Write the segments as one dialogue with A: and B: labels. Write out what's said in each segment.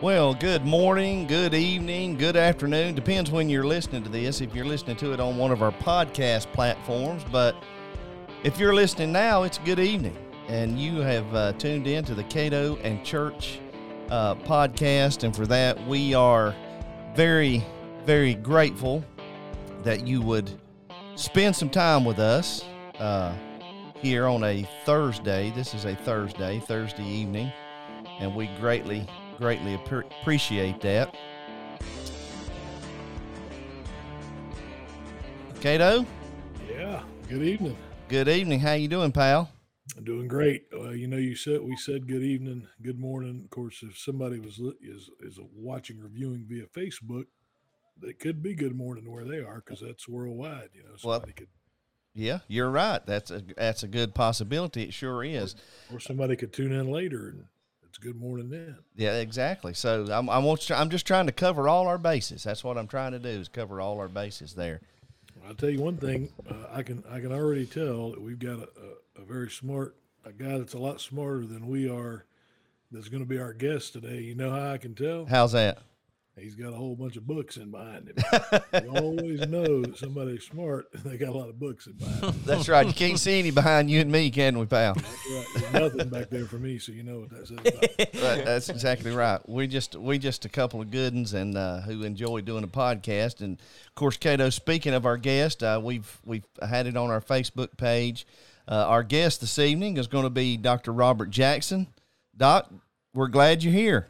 A: Well, good morning, good evening, good afternoon. Depends when you're listening to this. If you're listening to it on one of our podcast platforms, but if you're listening now, it's good evening, and you have uh, tuned in to the Catoe and Church uh, podcast, and for that we are very, very grateful that you would spend some time with us uh, here on a Thursday. This is a Thursday, Thursday evening, and we greatly greatly appreciate that. Catoe?
B: Yeah. Good evening.
A: Good evening. How you doing, pal?
B: I'm doing great. Uh, you know, you said we said good evening, good morning. Of course, if somebody was is is watching or viewing via Facebook, it could be good morning where they are because that's worldwide. You know, somebody well, could.
A: Yeah, you're right. That's a that's a good possibility. It sure is.
B: Or, or somebody could tune in later and it's good morning then.
A: Yeah, exactly. So I'm I want I'm just trying to cover all our bases. That's what I'm trying to do is cover all our bases there.
B: I'll tell you one thing. Uh, I can I can already tell that we've got a, a, a very smart a guy that's a lot smarter than we are. That's going to be our guest today. You know how I can tell?
A: How's that?
B: He's got a whole bunch of books in behind him. you always know that somebody's smart. They got a lot of books in behind them.
A: That's right. You can't see any behind you and me, can we, pal?
B: That's right. Nothing back there for me, so you know what that says.
A: right, that's exactly right. We just we just a couple of good ones and uh, who enjoy doing a podcast. And of course, Catoe. Speaking of our guest, uh, we've we've had it on our Facebook page. Uh, our guest this evening is going to be Dr. Robert Jackson. Doc, we're glad you're here.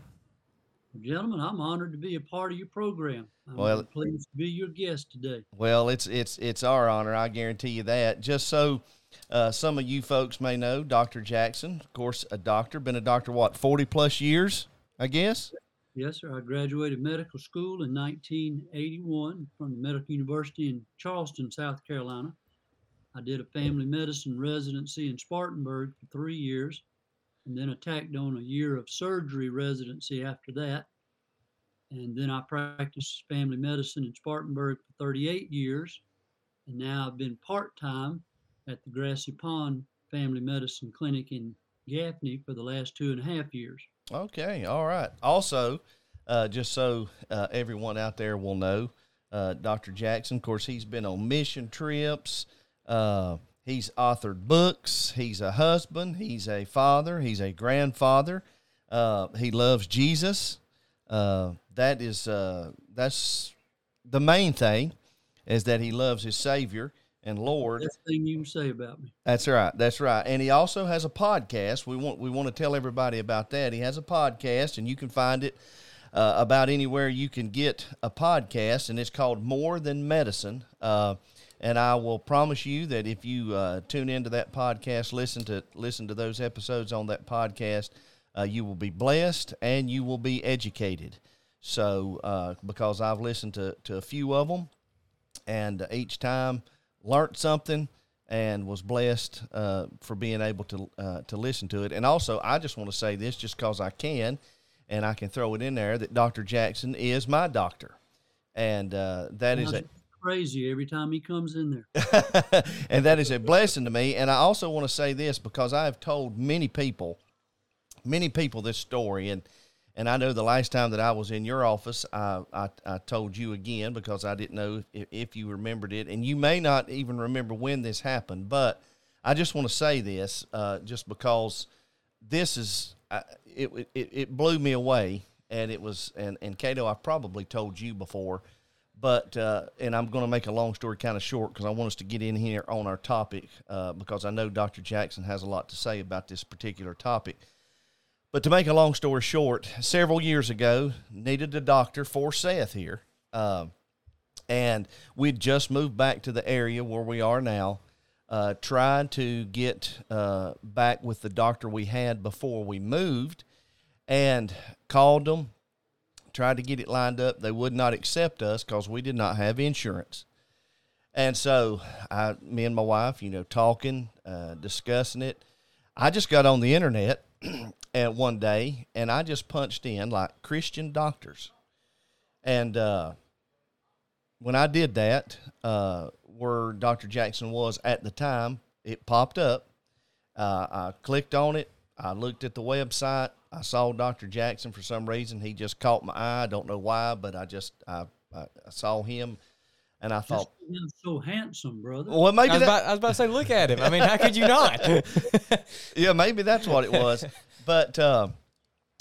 C: Gentlemen, I'm honored to be a part of your program. I'm well, pleased to be your guest today.
A: Well, it's it's it's our honor. I guarantee you that. Just so uh, some of you folks may know, Dr. Jackson, of course, a doctor, been a doctor what forty plus years, I guess.
C: Yes, sir. I graduated medical school in 1981 from the Medical University in Charleston, South Carolina. I did a family medicine residency in Spartanburg for three years and then attacked on a year of surgery residency after that. And then I practiced family medicine in Spartanburg for 38 years. And now I've been part time at the Grassy Pond Family Medicine Clinic in Gaffney for the last two and a half years.
A: Okay, all right. Also, uh, just so uh, everyone out there will know, uh, Dr. Jackson, of course, he's been on mission trips. Uh, He's authored books. He's a husband. He's a father. He's a grandfather. Uh, he loves Jesus. Uh, that is uh, that's the main thing, is that he loves his Savior and Lord.
C: Best thing you can say about me.
A: That's right. That's right. And he also has a podcast. We want we want to tell everybody about that. He has a podcast, and you can find it uh, about anywhere you can get a podcast, and it's called More Than Medicine. Uh, and I will promise you that if you uh, tune into that podcast, listen to listen to those episodes on that podcast, uh, you will be blessed and you will be educated. So, uh, because I've listened to, to a few of them, and each time learned something and was blessed uh, for being able to uh, to listen to it. And also, I just want to say this, just because I can, and I can throw it in there that Dr. Jackson is my doctor, and uh, that is a
C: crazy every time he comes in there.
A: and that is a blessing to me. And I also want to say this because I have told many people, many people this story, and and I know the last time that I was in your office, I I, I told you again because I didn't know if, if you remembered it, and you may not even remember when this happened, but I just want to say this, uh, just because this is uh, it, it it blew me away, and it was and and Catoe, I probably told you before but uh, and I'm going to make a long story kind of short because I want us to get in here on our topic uh, because I know Dr. Jackson has a lot to say about this particular topic. But to make a long story short, several years ago, needed a doctor for Seth here, uh, and we'd just moved back to the area where we are now. Uh, tried to get uh, back with the doctor we had before we moved, and called them, tried to get it lined up. They would not accept us because we did not have insurance. And so, I, me and my wife, you know, talking, uh, discussing it. I just got on the internet and one day, and I just punched in like Christian doctors. And uh, when I did that, uh, where Dr. Jackson was at the time, it popped up. Uh, I clicked on it. I looked at the website, I saw Dr. Jackson for some reason. He just caught my eye. I don't know why, but I just I, I, I saw him, and I thought,
C: Just so handsome, brother.
A: well,
D: I
A: maybe
D: was,
A: that,
D: about, I was about to say, look at him. I mean, how could you not?
A: yeah, maybe that's what it was. But uh,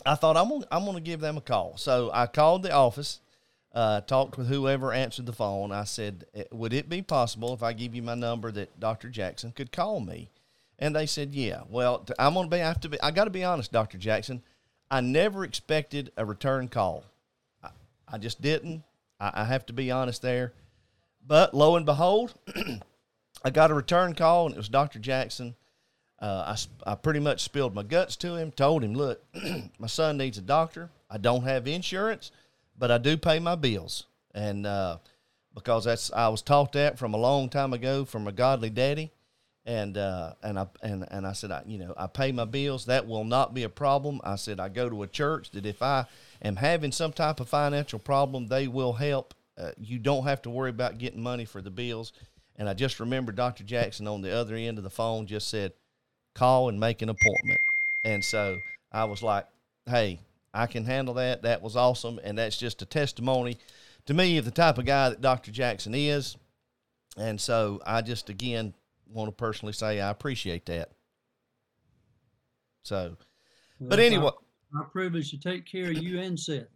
A: I thought I'm gonna, I'm going to give them a call. So I called the office, uh, talked with whoever answered the phone. I said, "Eh, "Would it be possible if I give you my number that Dr. Jackson could call me?" And they said, "Yeah." Well, I'm going to be I have to be. I got to be honest, Dr. Jackson. I never expected a return call. I, I just didn't. I, I have to be honest there. But lo and behold, I got a return call, and it was Dr. Jackson. Uh, I, I pretty much spilled my guts to him, told him, look, my son needs a doctor. I don't have insurance, but I do pay my bills. And uh, because that's I was taught that from a long time ago from a godly daddy. And uh, and I and, and I said I you know I pay my bills that will not be a problem. I said I go to a church that if I am having some type of financial problem, they will help. Uh, you don't have to worry about getting money for the bills. And I just remember Dr. Jackson on the other end of the phone just said, call and make an appointment. And so I was like, hey, I can handle that. That was awesome. And that's just a testimony to me of the type of guy that Dr. Jackson is. And so I just, again, want to personally say I appreciate that. So,
C: Well,
A: but anyway,
C: our privilege to take care of you and Seth.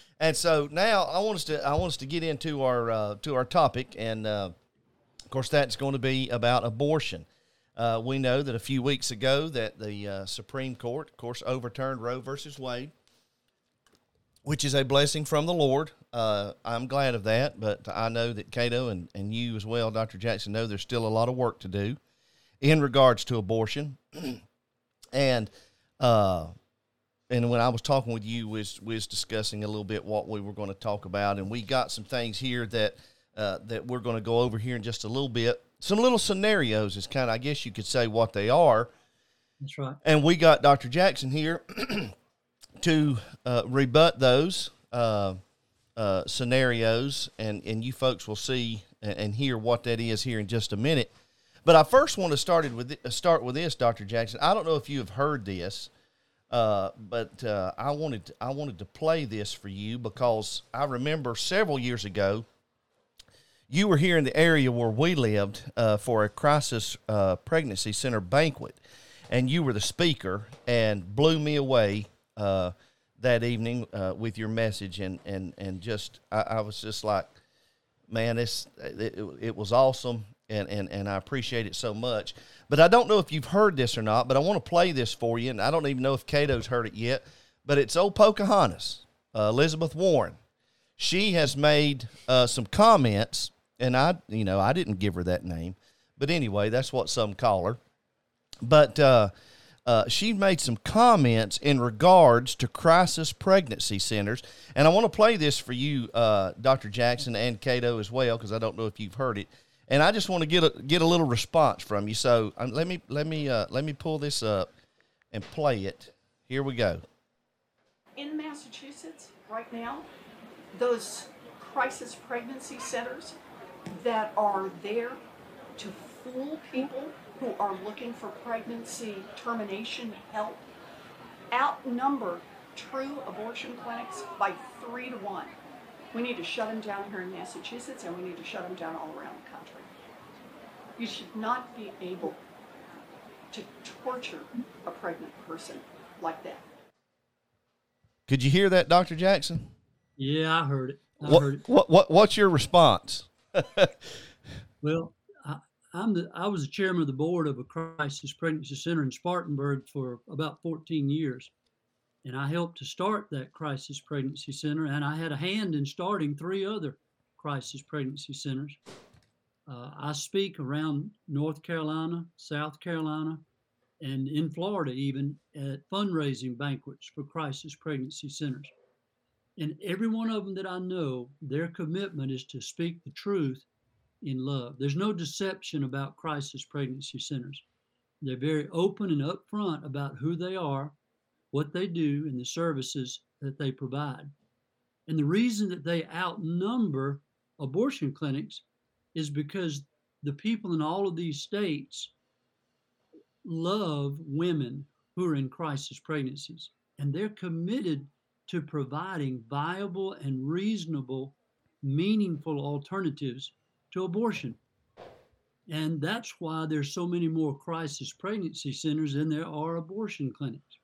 A: and so now I want us to I want us to get into our uh, to our topic, and uh, of course that's going to be about abortion. Uh, we know that a few weeks ago that the uh, Supreme Court, of course, overturned Roe versus Wade, which is a blessing from the Lord. Uh, I'm glad of that, but I know that Catoe and, and you as well, Dr. Jackson, know there's still a lot of work to do in regards to abortion. and uh, and when I was talking with you, was was discussing a little bit what we were going to talk about, and we got some things here that uh, that we're going to go over here in just a little bit. Some little scenarios is kind of, I guess you could say, what they are.
C: That's right.
A: And we got Dr. Jackson here to uh, rebut those uh, uh, scenarios, and, and you folks will see and, and hear what that is here in just a minute. But I first want to started with start with this, Dr. Jackson. I don't know if you have heard this, uh, but uh, I wanted to, I wanted to play this for you because I remember several years ago you were here in the area where we lived uh, for a crisis uh, pregnancy center banquet, and you were the speaker and blew me away uh, that evening uh, with your message, and and and just I, I was just like, man, this it, it was awesome, and, and and I appreciate it so much. But I don't know if you've heard this or not, but I want to play this for you, and I don't even know if Catoe's heard it yet. But it's old Pocahontas, uh, Elizabeth Warren. She has made uh, some comments, and I, you know, I didn't give her that name, but anyway, that's what some call her. But uh, uh, she made some comments in regards to crisis pregnancy centers, and I want to play this for you, uh, Dr. Jackson and Catoe as well, because I don't know if you've heard it, and I just want to get a get a little response from you. So um, let me let me uh, let me pull this up and play it. Here we go.
E: in Massachusetts right now, those crisis pregnancy centers that are there to fool people who are looking for pregnancy termination help outnumber true abortion clinics by three to one. We need to shut them down here in Massachusetts and we need to shut them down all around the country. You should not be able to torture a pregnant person like that.
A: Could you hear that, Dr. Jackson?
C: Yeah, I heard it. I
A: What,
C: heard it.
A: what what what's your response?
C: Well, I, I'm the I was the chairman of the board of a crisis pregnancy center in Spartanburg for about 14 years, and I helped to start that crisis pregnancy center, and I had a hand in starting three other crisis pregnancy centers. Uh, I speak around North Carolina, South Carolina, and in Florida even at fundraising banquets for crisis pregnancy centers. And every one of them that I know, their commitment is to speak the truth in love. There's no deception about crisis pregnancy centers. They're very open and upfront about who they are, what they do, and the services that they provide. And the reason that they outnumber abortion clinics is because the people in all of these states love women who are in crisis pregnancies. and they're committed to providing viable and reasonable, meaningful alternatives to abortion. And that's why there's so many more crisis pregnancy centers than there are abortion clinics.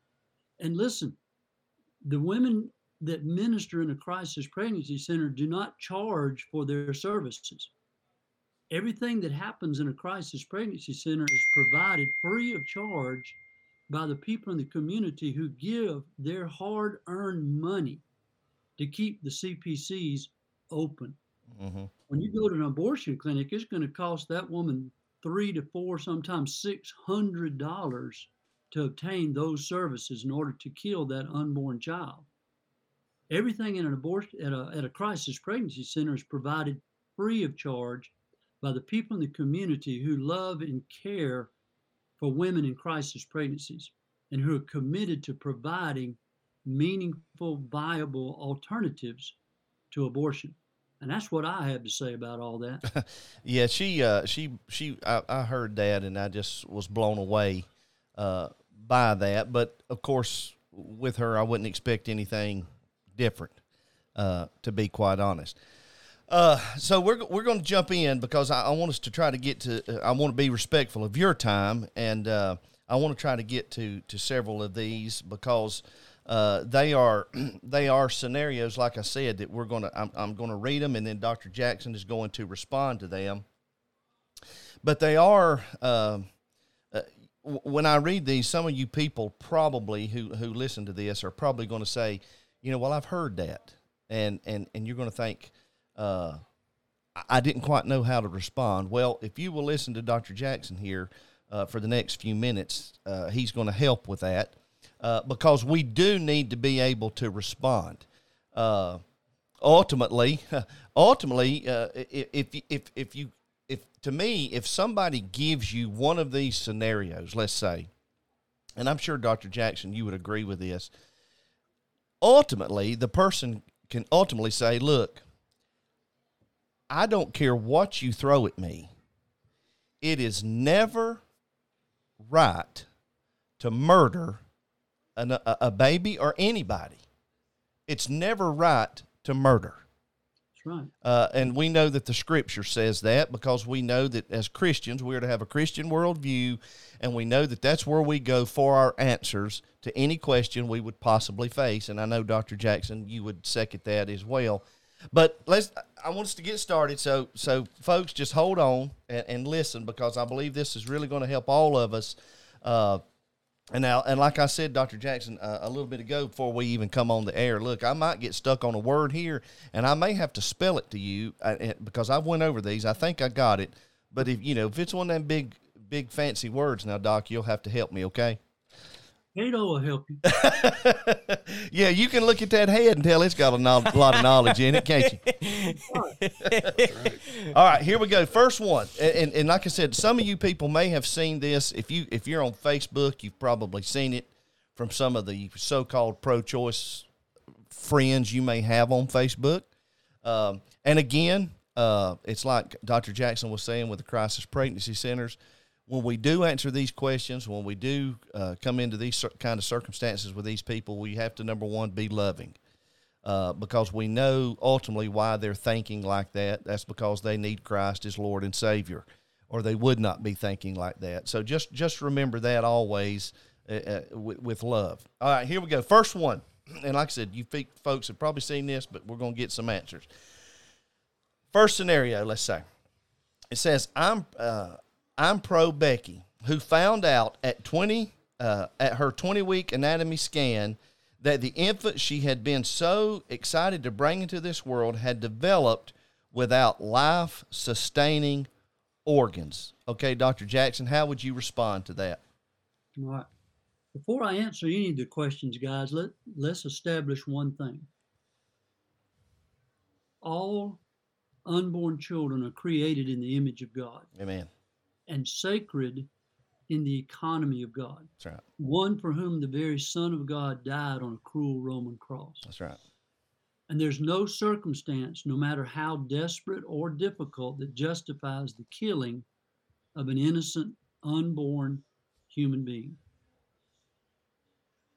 C: And listen, the women that minister in a crisis pregnancy center do not charge for their services. Everything that happens in a crisis pregnancy center is provided free of charge by the people in the community who give their hard earned money to keep the CPCs open.
A: hmm
C: When you go to an abortion clinic, it's going to cost that woman three to four, sometimes six hundred dollars to obtain those services in order to kill that unborn child. Everything in an abortion at a, at a crisis pregnancy center is provided free of charge by the people in the community who love and care for women in crisis pregnancies and who are committed to providing meaningful, viable alternatives to abortion. And that's what I have to say about all that.
A: Yeah, she uh she she I, I heard that and I just was blown away uh by that. But of course with her I wouldn't expect anything different, uh, to be quite honest. Uh, so we're we're going to jump in because I, I want us to try to get to. I want to be respectful of your time, and uh, I want to try to get to to several of these because uh, they are they are scenarios, like I said, that we're going to. I'm, I'm going to read them, and then Dr. Jackson is going to respond to them. But they are. um uh, when I read these, some of you people probably who who listen to this are probably going to say, you know, well, I've heard that, and and and you're going to think, uh, I- didn't quite know how to respond. Well, if you will listen to Dr. Jackson here uh, for the next few minutes, uh, he's going to help with that uh, because we do need to be able to respond. Uh, ultimately, ultimately, uh, if if if you if to me, if somebody gives you one of these scenarios, let's say, and I'm sure Dr. Jackson, you would agree with this. Ultimately, the person can ultimately say, "Look, I don't care what you throw at me. It is never right to murder an, a, a baby or anybody. It's never right to murder."
C: That's right.
A: Uh, and we know that the scripture says that because we know that as Christians, we are to have a Christian worldview, and we know that that's where we go for our answers to any question we would possibly face. And I know, Dr. Jackson, you would second that as well. But let's. I want us to get started. So, so folks, just hold on and, and listen because I believe this is really going to help all of us. Uh, and now, and like I said, Dr. Jackson, uh, a little bit ago before we even come on the air, look, I might get stuck on a word here, and I may have to spell it to you uh, uh, because I've went over these. I think I got it, but if you know, if it's one of them big, big fancy words, now, Doc, you'll have to help me, okay?
C: Catoe will help you.
A: yeah, you can look at that head and tell it's got a no- lot of knowledge in it, can't you? All right, here we go. First one, and, and, and like I said, some of you people may have seen this. If you if you're on Facebook, you've probably seen it from some of the so-called pro-choice friends you may have on Facebook. Um, and again, uh, it's like Dr. Jackson was saying with the crisis pregnancy centers. When we do answer these questions, when we do uh, come into these kind of circumstances with these people, we have to number one be loving uh, because we know ultimately why they're thinking like that. That's because they need Christ as Lord and Savior, or they would not be thinking like that. So just just remember that always uh, uh, with, love. All right, here we go. First one, and like I said, you folks have probably seen this, but we're going to get some answers. First scenario, let's say it says I'm uh, I'm pro Becky who found out at 20 uh, at her 20 week anatomy scan that the infant she had been so excited to bring into this world had developed without life sustaining organs. Okay, Dr. Jackson, how would you respond to that?
C: All right. Before I answer any of the questions, guys, let, let's establish one thing. All unborn children are created in the image of God
A: Amen.
C: And sacred in the economy of God,
A: That's right.
C: one for whom the very Son of God died on a cruel Roman cross.
A: That's right.
C: And there's no circumstance, no matter how desperate or difficult, that justifies the killing of an innocent, unborn human being.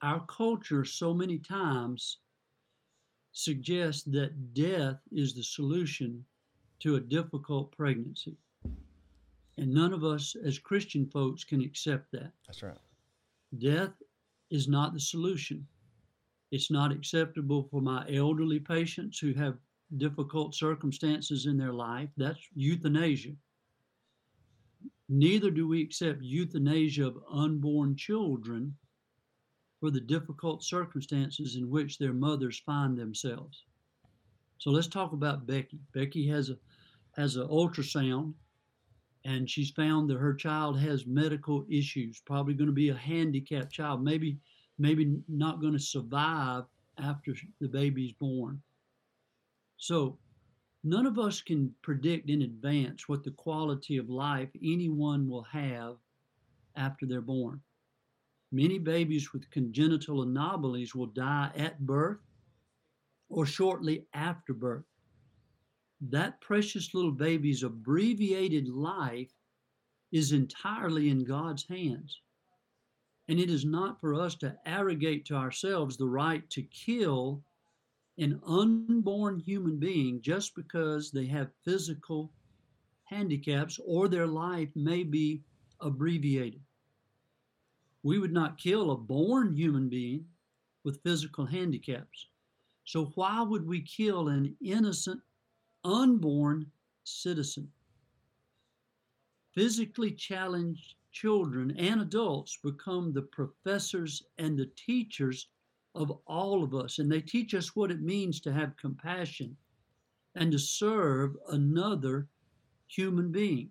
C: our culture so many times suggests that death is the solution to a difficult pregnancy. And none of us as Christian folks can accept that.
A: That's right.
C: Death is not the solution. It's not acceptable for my elderly patients who have difficult circumstances in their life. That's euthanasia. Neither do we accept euthanasia of unborn children for the difficult circumstances in which their mothers find themselves. So let's talk about Becky. Becky has a has an ultrasound and she's found that her child has medical issues, probably going to be a handicapped child, maybe maybe not going to survive after the baby's born. So none of us can predict in advance what the quality of life anyone will have after they're born. Many babies with congenital anomalies will die at birth or shortly after birth. That precious little baby's abbreviated life is entirely in God's hands. And it is not for us to arrogate to ourselves the right to kill an unborn human being just because they have physical handicaps or their life may be abbreviated. We would not kill a born human being with physical handicaps. So, why would we kill an innocent, unborn citizen? Physically challenged children and adults become the professors and the teachers of all of us, and they teach us what it means to have compassion and to serve another human being.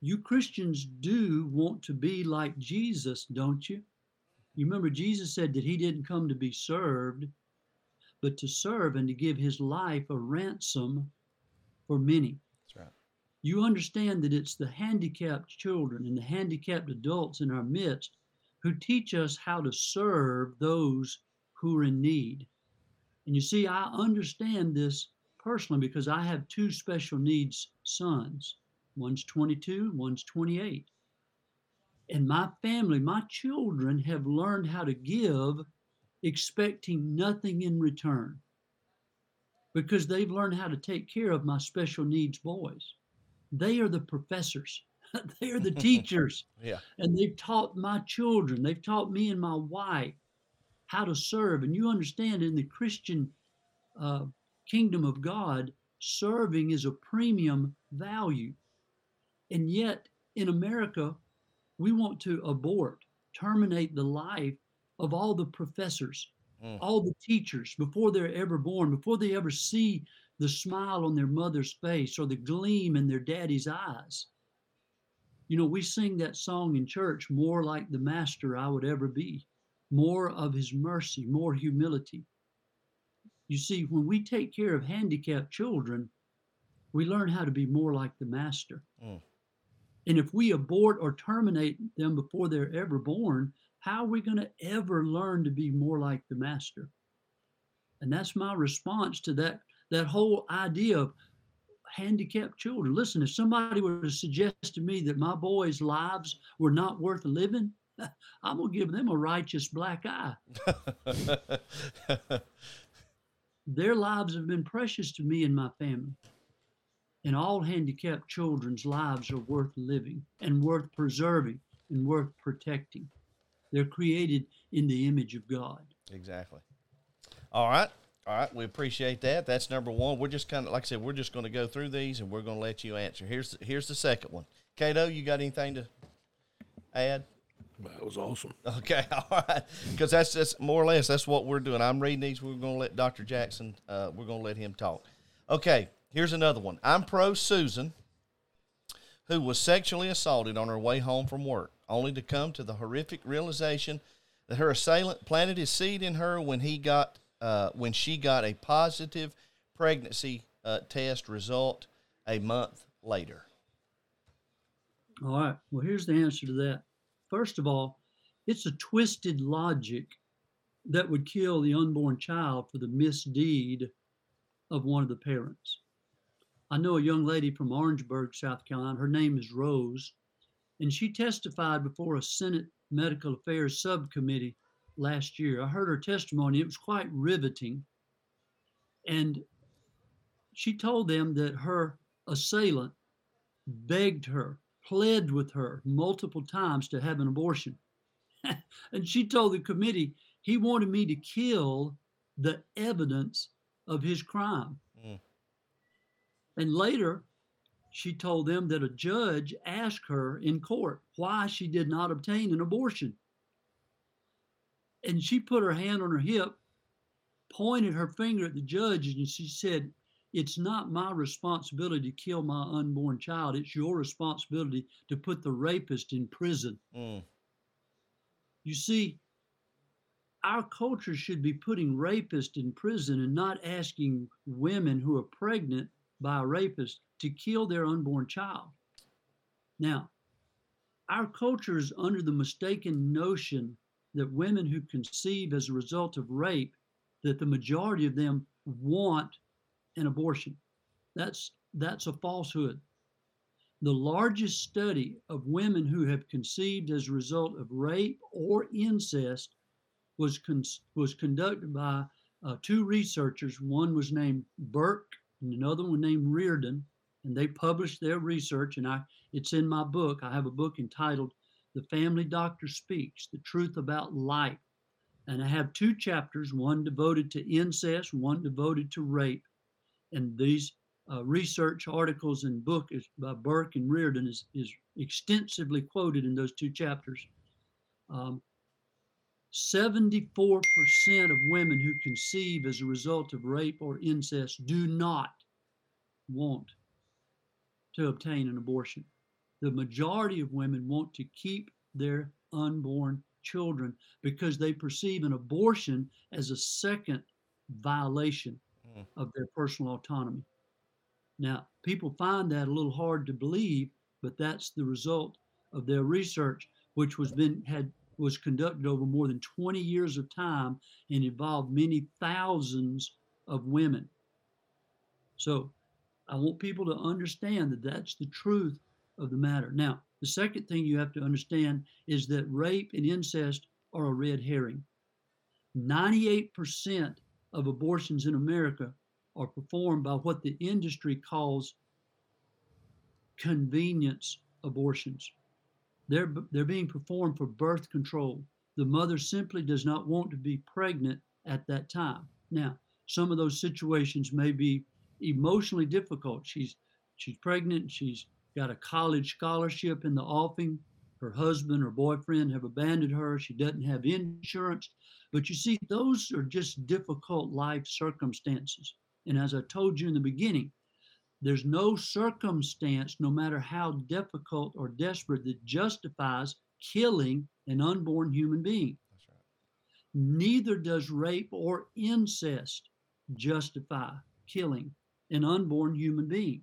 C: You Christians do want to be like Jesus, don't you? You remember Jesus said that he didn't come to be served, but to serve and to give his life a ransom for many.
A: That's right.
C: You understand that it's the handicapped children and the handicapped adults in our midst who teach us how to serve those who are in need. And you see, I understand this personally because I have two special needs sons. One's 22, one's 28. And my family, my children have learned how to give expecting nothing in return because they've learned how to take care of my special needs boys. They are the professors. they are the teachers.
A: Yeah.
C: And they've taught my children, they've taught me and my wife how to serve. And you understand in the Christian uh, kingdom of God, serving is a premium value. And yet in America, we want to abort, terminate the life of all the professors,
A: Mm.
C: all the teachers before they're ever born, before they ever see the smile on their mother's face or the gleam in their daddy's eyes. You know, we sing that song in church, more like the master I would ever be, more of his mercy, more humility. You see, when we take care of handicapped children, we learn how to be more like the master.
A: Mm.
C: And if we abort or terminate them before they're ever born, how are we going to ever learn to be more like the master? And that's my response to that that whole idea of handicapped children. Listen, if somebody were to suggest to me that my boys' lives were not worth living, I'm going to give them a righteous black eye. Their lives have been precious to me and my family. And all handicapped children's lives are worth living and worth preserving and worth protecting. They're created in the image of God.
A: Exactly. All right. All right. We appreciate that. That's number one. We're just kind of, like I said, we're just going to go through these and we're going to let you answer. Here's, here's the second one. Catoe, you got anything to add?
B: That was awesome.
A: Okay, all right, because that's that's more or less that's what we're doing. I'm reading these. We're going to let Dr. Jackson. Uh, we're going to let him talk. Okay, here's another one. I'm pro Susan, who was sexually assaulted on her way home from work, only to come to the horrific realization that her assailant planted his seed in her when he got uh, when she got a positive pregnancy uh, test result a month later.
C: All right. Well, here's the answer to that. First of all, it's a twisted logic that would kill the unborn child for the misdeed of one of the parents. I know a young lady from Orangeburg, South Carolina. Her name is Rose, and she testified before a Senate Medical Affairs Subcommittee last year. I heard her testimony. It was quite riveting. And she told them that her assailant begged her, pled with her multiple times to have an abortion. and she told the committee he wanted me to kill the evidence of his crime.
A: Mm.
C: And later, she told them that a judge asked her in court why she did not obtain an abortion. And she put her hand on her hip, pointed her finger at the judge, and she said, It's not my responsibility to kill my unborn child. It's your responsibility to put the rapist in prison.
A: Mm.
C: You see, our culture should be putting rapists in prison and not asking women who are pregnant by a rapist to kill their unborn child. Now, our culture is under the mistaken notion that women who conceive as a result of rape, that the majority of them want an abortion. That's that's a falsehood. The largest study of women who have conceived as a result of rape or incest was con- was conducted by uh, two researchers. One was named Burke and another one named Reardon, and they published their research. And I, it's in my book. I have a book entitled "The Family Doctor Speaks: The Truth About Life," and I have two chapters: one devoted to incest, one devoted to rape. And these uh, research articles and book is by Burke and Reardon is, is extensively quoted in those two chapters. Um, 74% of women who conceive as a result of rape or incest do not want to obtain an abortion. The majority of women want to keep their unborn children because they perceive an abortion as a second violation
A: Mm.
C: of their personal autonomy. Now, people find that a little hard to believe, but that's the result of their research, which was been had was conducted over more than 20 years of time and involved many thousands of women. So, I want people to understand that that's the truth of the matter. Now, the second thing you have to understand is that rape and incest are a red herring. 98% of abortions in America are performed by what the industry calls convenience abortions. They're, they're being performed for birth control. The mother simply does not want to be pregnant at that time. Now, some of those situations may be emotionally difficult. She's she's pregnant, she's got a college scholarship in the offing. Her husband or boyfriend have abandoned her. She doesn't have insurance. But you see, those are just difficult life circumstances. And as I told you in the beginning, there's no circumstance, no matter how difficult or desperate, that justifies killing an unborn human being.
A: Right.
C: Neither does rape or incest justify killing an unborn human being.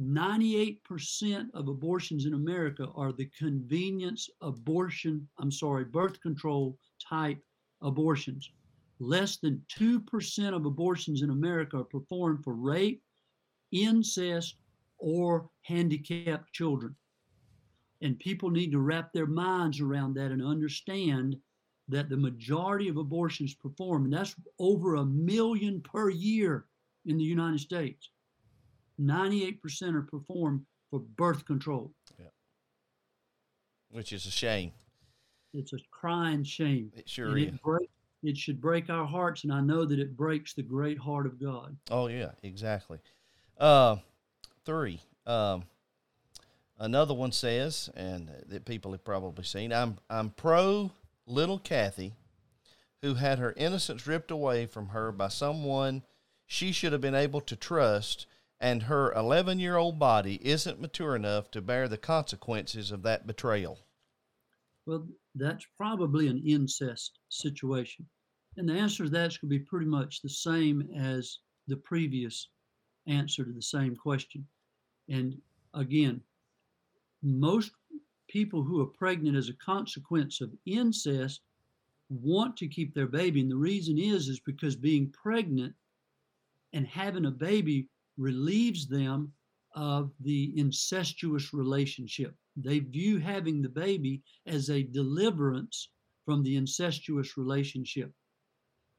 C: 98% of abortions in America are the convenience abortion, I'm sorry, birth control type abortions. Less than 2% of abortions in America are performed for rape, incest, or handicapped children. And people need to wrap their minds around that and understand that the majority of abortions performed, and that's over a million per year in the United States, 98% are performed for birth control. Yeah.
A: Which is a shame.
C: It's a crying shame.
A: It sure
C: and
A: is.
C: it, break, it should break our hearts, and I know that it breaks the great heart of God.
A: Oh yeah, exactly. Uh, three. Um, another one says, and that people have probably seen. I'm I'm pro little Kathy, who had her innocence ripped away from her by someone she should have been able to trust, and her 11 year old body isn't mature enough to bear the consequences of that betrayal.
C: Well, that's probably an incest situation. And the answer to that's going to be pretty much the same as the previous answer to the same question. And again, most people who are pregnant as a consequence of incest want to keep their baby. And the reason is is because being pregnant and having a baby relieves them of the incestuous relationship. they view having the baby as a deliverance from the incestuous relationship.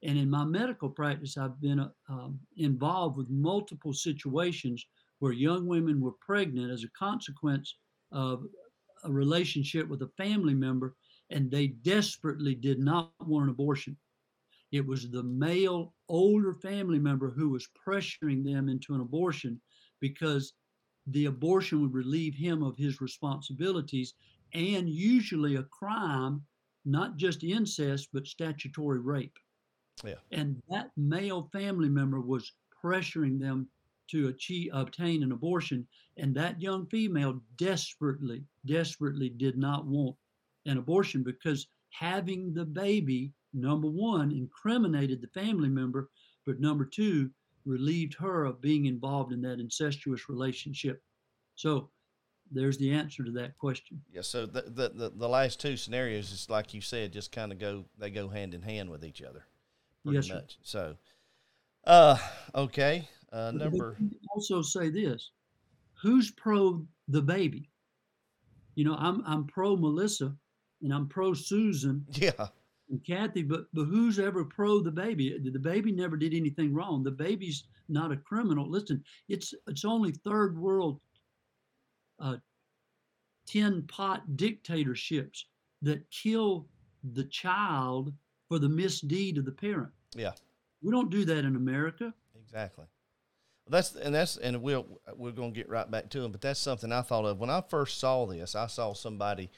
C: And in my medical practice, I've been uh, um, involved with multiple situations where young women were pregnant as a consequence of a relationship with a family member, and they desperately did not want an abortion. It was the male older family member who was pressuring them into an abortion because the abortion would relieve him of his responsibilities and usually a crime, not just incest, but statutory rape.
A: Yeah.
C: And that male family member was pressuring them to achieve obtain an abortion. And that young female desperately, desperately did not want an abortion because having the baby, number one, incriminated the family member, but number two, relieved her of being involved in that incestuous relationship. So there's the answer to that question.
A: Yeah. So the the the, the last two scenarios is like you said, just kind of go they go hand in hand with each other, pretty
C: Yes, sir.
A: So, uh, okay. Uh, number.
C: also say this: Who's pro the baby? You know, I'm I'm pro Melissa, and I'm pro Susan
A: Yeah.
C: And Kathy, but but who's ever pro the baby? The baby never did anything wrong. The baby's not a criminal. Listen, it's it's only third world, uh, tin pot dictatorships that kill the child for the misdeed of the parent.
A: Yeah.
C: We don't do that in America.
A: Exactly. That's and that's and we'll we're gonna get right back to him, but that's something I thought of when I first saw this. I saw somebody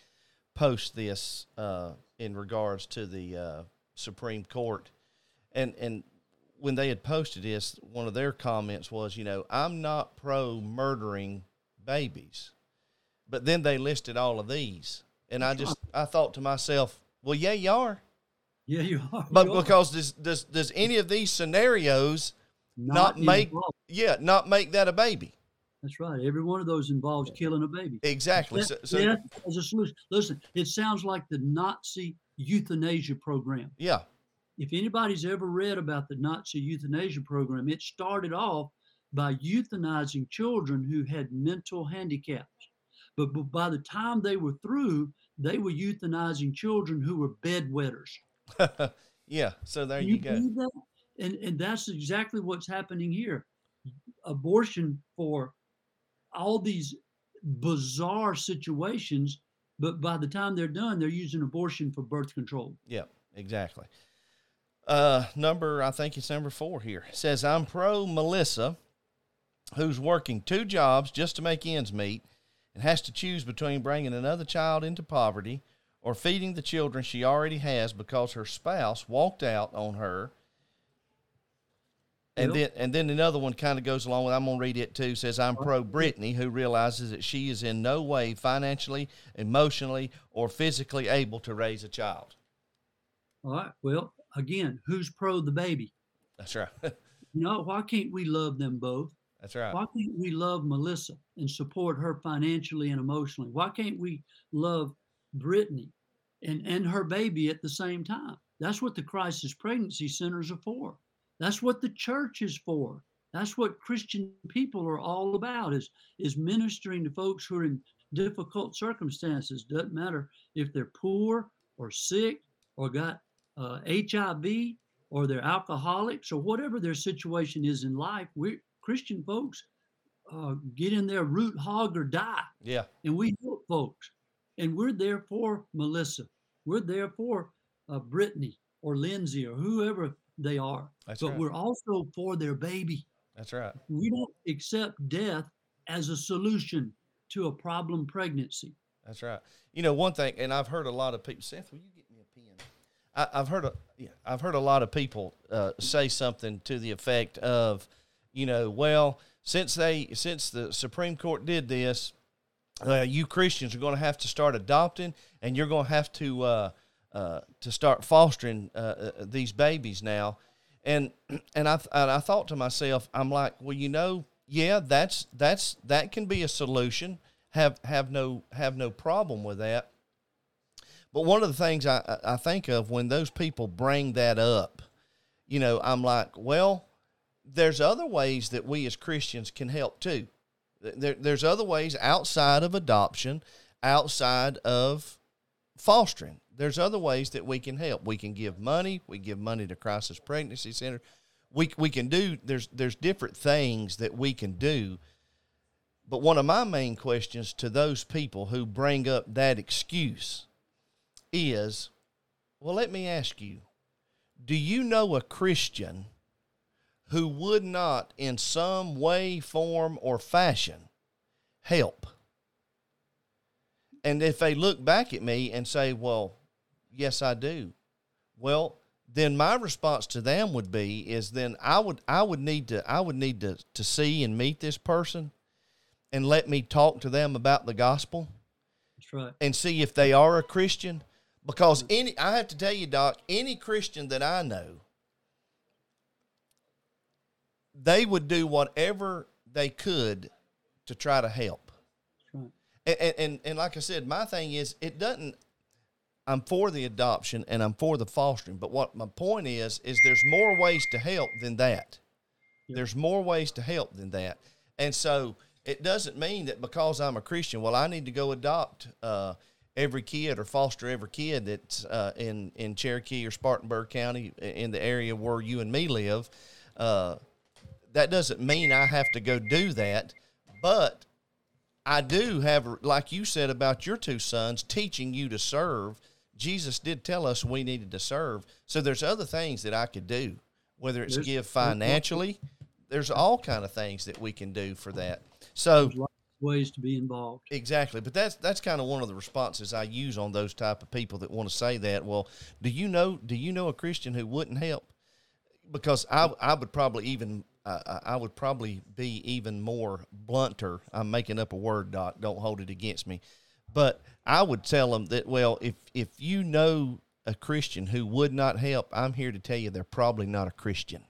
A: post this uh, in regards to the uh, Supreme Court, and and when they had posted this, one of their comments was, you know, I'm not pro murdering babies, but then they listed all of these, and I just I thought to myself, well, yeah, you are,
C: Yeah, you are.
A: but
C: you are.
A: because does does does any of these scenarios not make-
C: involved.
A: yeah, not make that a baby.
C: That's right. Every one of those involves killing a baby.
A: Exactly.
C: Death-
A: so
C: death as a solution. Listen, it sounds like the Nazi euthanasia program.
A: yeah,
C: If anybody's ever read about the Nazi euthanasia program, it started off by euthanizing children who had mental handicaps. But, but by the time they were through, they were euthanizing children who were bedwetters.
A: yeah. So there
C: Can
A: you,
C: you
A: go.
C: that? And and that's exactly what's happening here. Abortion for all these bizarre situations, but by the time they're done, they're using abortion for birth control.
A: Yeah, exactly. Uh, number I think it's number four here It says I'm pro Melissa, who's working two jobs just to make ends meet, and has to choose between bringing another child into poverty or feeding the children she already has because her spouse walked out on her. And
C: Yep.
A: then, and then another one kind of goes along with. I'm gonna read it too. Says I'm pro Brittany, who realizes that she is in no way financially, emotionally, or physically able to raise a child.
C: All right. Well, again, who's pro the baby?
A: That's right.
C: You know, why can't we love them both?
A: That's right.
C: Why can't we love Melissa and support her financially and emotionally? Why can't we love Brittany and, and her baby at the same time? That's what the crisis pregnancy centers are for. That's what the church is for. That's what Christian people are all about is, is ministering to folks who are in difficult circumstances. Doesn't matter if they're poor or sick or got uh, HIV or they're alcoholics or whatever their situation is in life. We Christian folks uh, get in there, root hog or die,
A: Yeah.
C: and we help folks. And we're there for Melissa. We're there for uh, Brittany or Lindsay or whoever they are.
A: That's
C: but
A: right.
C: we're also for their baby.
A: That's right.
C: We don't accept death as a solution to a problem pregnancy.
A: That's right. You know, one thing, and I've heard a lot of people. Seth, will you get me a pen? I, I've heard a, yeah, I've heard a lot of people uh, say something to the effect of, you know, well, since they, since the Supreme Court did this, uh, you Christians are going to have to start adopting, and you're going to have to, uh, uh, to start fostering uh, uh, these babies now. And and I I thought to myself, I'm like, well, you know, yeah, that's that's that can be a solution. Have have no have no problem with that. But one of the things I I think of when those people bring that up, you know, I'm like, well, there's other ways that we as Christians can help too. There, there's other ways outside of adoption, outside of fostering. There's other ways that we can help. We can give money. We give money to Crisis Pregnancy Center. We we can do. There's there's different things that we can do. But one of my main questions to those people who bring up that excuse is, well, let me ask you, do you know a Christian who would not, in some way, form, or fashion, help? And if they look back at me and say, well, yes, I do, well, then my response to them would be is then I would I would need to I would need to, to see and meet this person and let me talk to them about the gospel
C: That's right.
A: and see if they are a Christian. Because any, I have to tell you, Doc, any Christian that I know, they would do whatever they could to try to help. And, and, and, like I said, my thing is, it doesn't, I'm for the adoption and I'm for the fostering. But what my point is, is there's more ways to help than that.
C: Yeah.
A: There's more ways to help than that. And so it doesn't mean that because I'm a Christian, well, I need to go adopt uh, every kid or foster every kid that's uh, in, in Cherokee or Spartanburg County in the area where you and me live. Uh, that doesn't mean I have to go do that. But I do have, like you said about your two sons, teaching you to serve. Jesus did tell us we needed to serve. So there's other things that I could do, whether it's
C: There's-
A: give financially. There's all kind of things that we can do for that. So
C: There's lots of ways to be involved.
A: exactly, but that's that's kind of one of the responses I use on those type of people that want to say that. Well, do you know do you know a Christian who wouldn't help? Because I I would probably even uh, I I would probably be even more blunter. I'm making up a word, Doc. Don't hold it against me. But I would tell them that well, if if you know a Christian who would not help, I'm here to tell you they're probably not a Christian.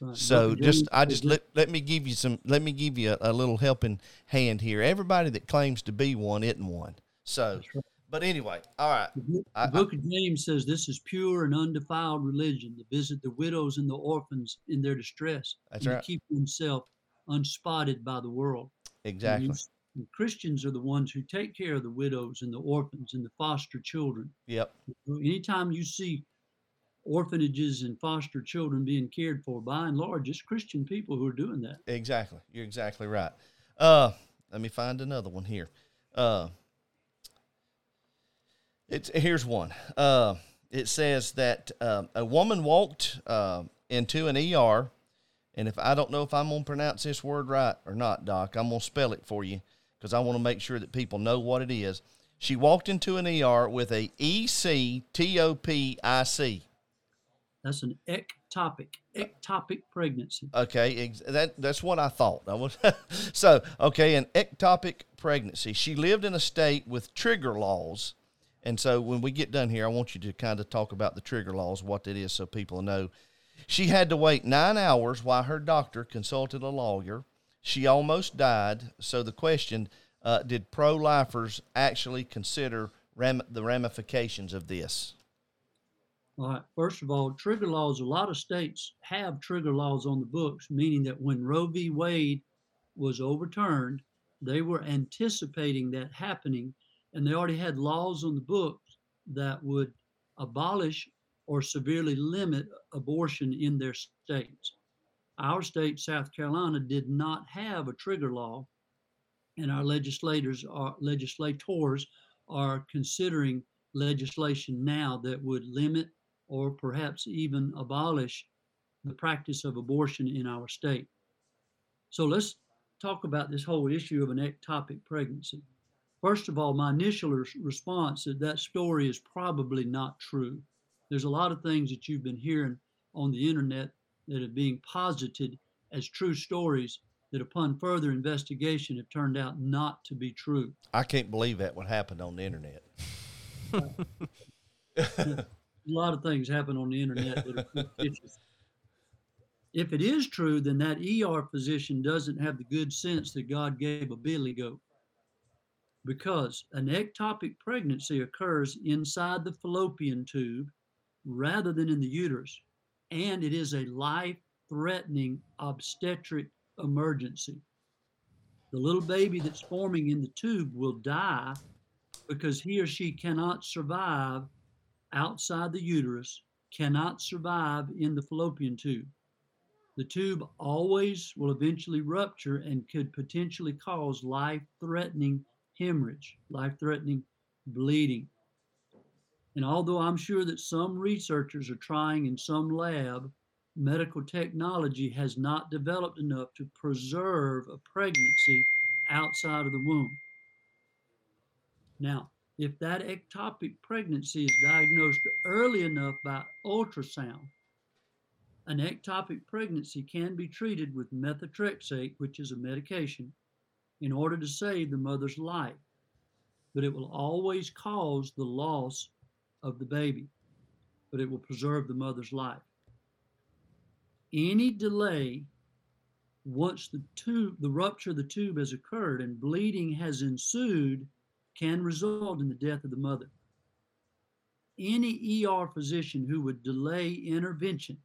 C: Right.
A: So
C: Dr.
A: just
C: James
A: I just let let me give you some let me give you a, a little helping hand here. Everybody that claims to be one isn't one. So,
C: right.
A: But anyway, all right.
C: The book,
A: I-
C: book of James says this is pure and undefiled religion to visit the widows and the orphans in their distress
A: That's
C: and
A: right.
C: to keep oneself unspotted by the world. And
A: Exactly.
C: you- and Christians are the ones who take care of the widows and the orphans and the foster children.
A: Yep.
C: Anytime you see orphanages and foster children being cared for, by and large, it's Christian people who are doing that.
A: Exactly. You're exactly right. Uh, let me find another one here. Uh, it's here's one. Uh, it says that um, a woman walked uh, into an ER, and if I don't know if I'm gonna pronounce this word right or not, Doc, I'm gonna spell it for you because I want to make sure that people know what it is. She walked into an ER with a E C T O P I C.
C: That's an ectopic, ectopic pregnancy.
A: Okay, ex- that that's what I thought. I was so okay. An ectopic pregnancy. She lived in a state with trigger laws, and so when we get done here, I want you to kind of talk about the trigger laws, what that is, so people know. She had to wait nine hours while her doctor consulted a lawyer. She almost died. So the question: uh, Did pro-lifers actually consider ram- the ramifications of this?
C: All right. First of all, trigger laws, a lot of states have trigger laws on the books, meaning that when Roe v. Wade was overturned, they were anticipating that happening, and they already had laws on the books that would abolish or severely limit abortion in their states. Our state, South Carolina, did not have a trigger law, and our legislators are legislators are considering legislation now that would limit or perhaps even abolish the practice of abortion in our state. So let's talk about this whole issue of an ectopic pregnancy. First of all, my initial response is that story is probably not true. There's a lot of things that you've been hearing on the internet that are being posited as true stories that, upon further investigation, have turned out not to be true.
A: I can't believe that what happened on the internet.
C: a lot of things happen on the internet that are. If it is true, then that ER physician doesn't have the good sense that God gave a billy goat. Because an ectopic pregnancy occurs inside the fallopian tube rather than in the uterus, and it is a life threatening obstetric emergency. The little baby that's forming in the tube will die because he or she cannot survive outside the uterus, cannot survive in the fallopian tube. The tube always will eventually rupture and could potentially cause life threatening hemorrhage, life threatening bleeding. And although I'm sure that some researchers are trying in some lab, medical technology has not developed enough to preserve a pregnancy outside of the womb. Now, if that ectopic pregnancy is diagnosed early enough by ultrasound, an ectopic pregnancy can be treated with methotrexate, which is a medication, in order to save the mother's life. But it will always cause the loss of the baby, but it will preserve the mother's life. Any delay once the tube, the rupture of the tube has occurred and bleeding has ensued, can result in the death of the mother. Any ER physician who would delay intervention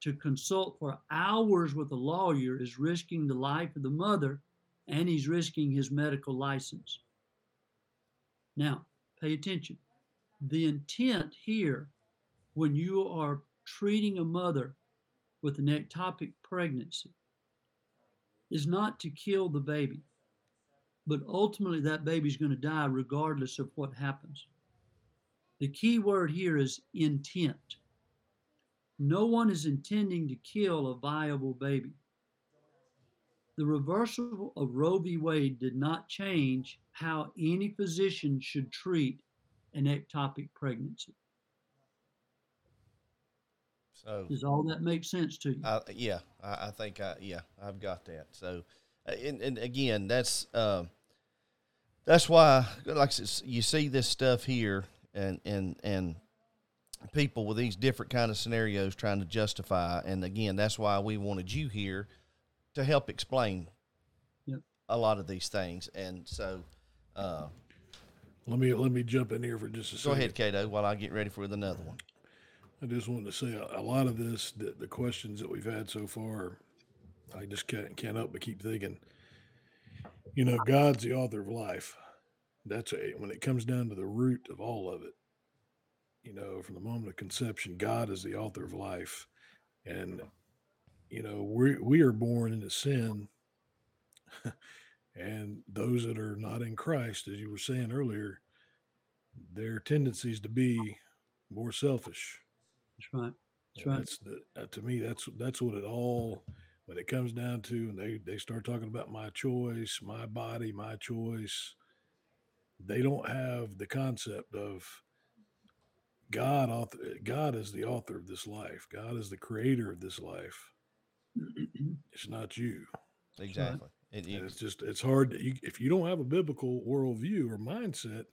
C: to consult for hours with a lawyer is risking the life of the mother and he's risking his medical license. Now, pay attention. The intent here, when you are treating a mother with an ectopic pregnancy, is not to kill the baby, but ultimately that baby's going to die regardless of what happens. The key word here is intent. No one is intending to kill a viable baby. The reversal of Roe v. Wade did not change how any physician should treat an ectopic pregnancy.
A: So
C: Does all that make sense to you?
A: I, yeah, I, I think I yeah I've got that. So, uh, and, and again, that's uh, that's why like you see this stuff here, and and and people with these different kind of scenarios trying to justify, and again, that's why we wanted you here to help explain
C: Yep.
A: a lot of these things. And so, uh,
B: Let me let me jump in here for just a
A: go
B: second.
A: ahead, Catoe, while I get ready for another one.
B: I just wanted to say a, a lot of this, the, the questions that we've had so far, I just can't can't help but keep thinking. You know, God's the author of life. That's a when it comes down to the root of all of it. You know, from the moment of conception, God is the author of life, and you know we we are born into sin, and those that are not in Christ, as you were saying earlier, their tendencies to be more selfish.
C: That's right. That's
B: And
C: right.
B: That's the, uh, to me. That's that's what it all. When it comes down to, and they they start talking about my choice, my body, my choice. They don't have the concept of God. Author, God is the author of this life. God is the creator of this life. It's not you.
A: Exactly. And you-
B: And it's just it's hard. To, you, if you don't have a biblical worldview or mindset,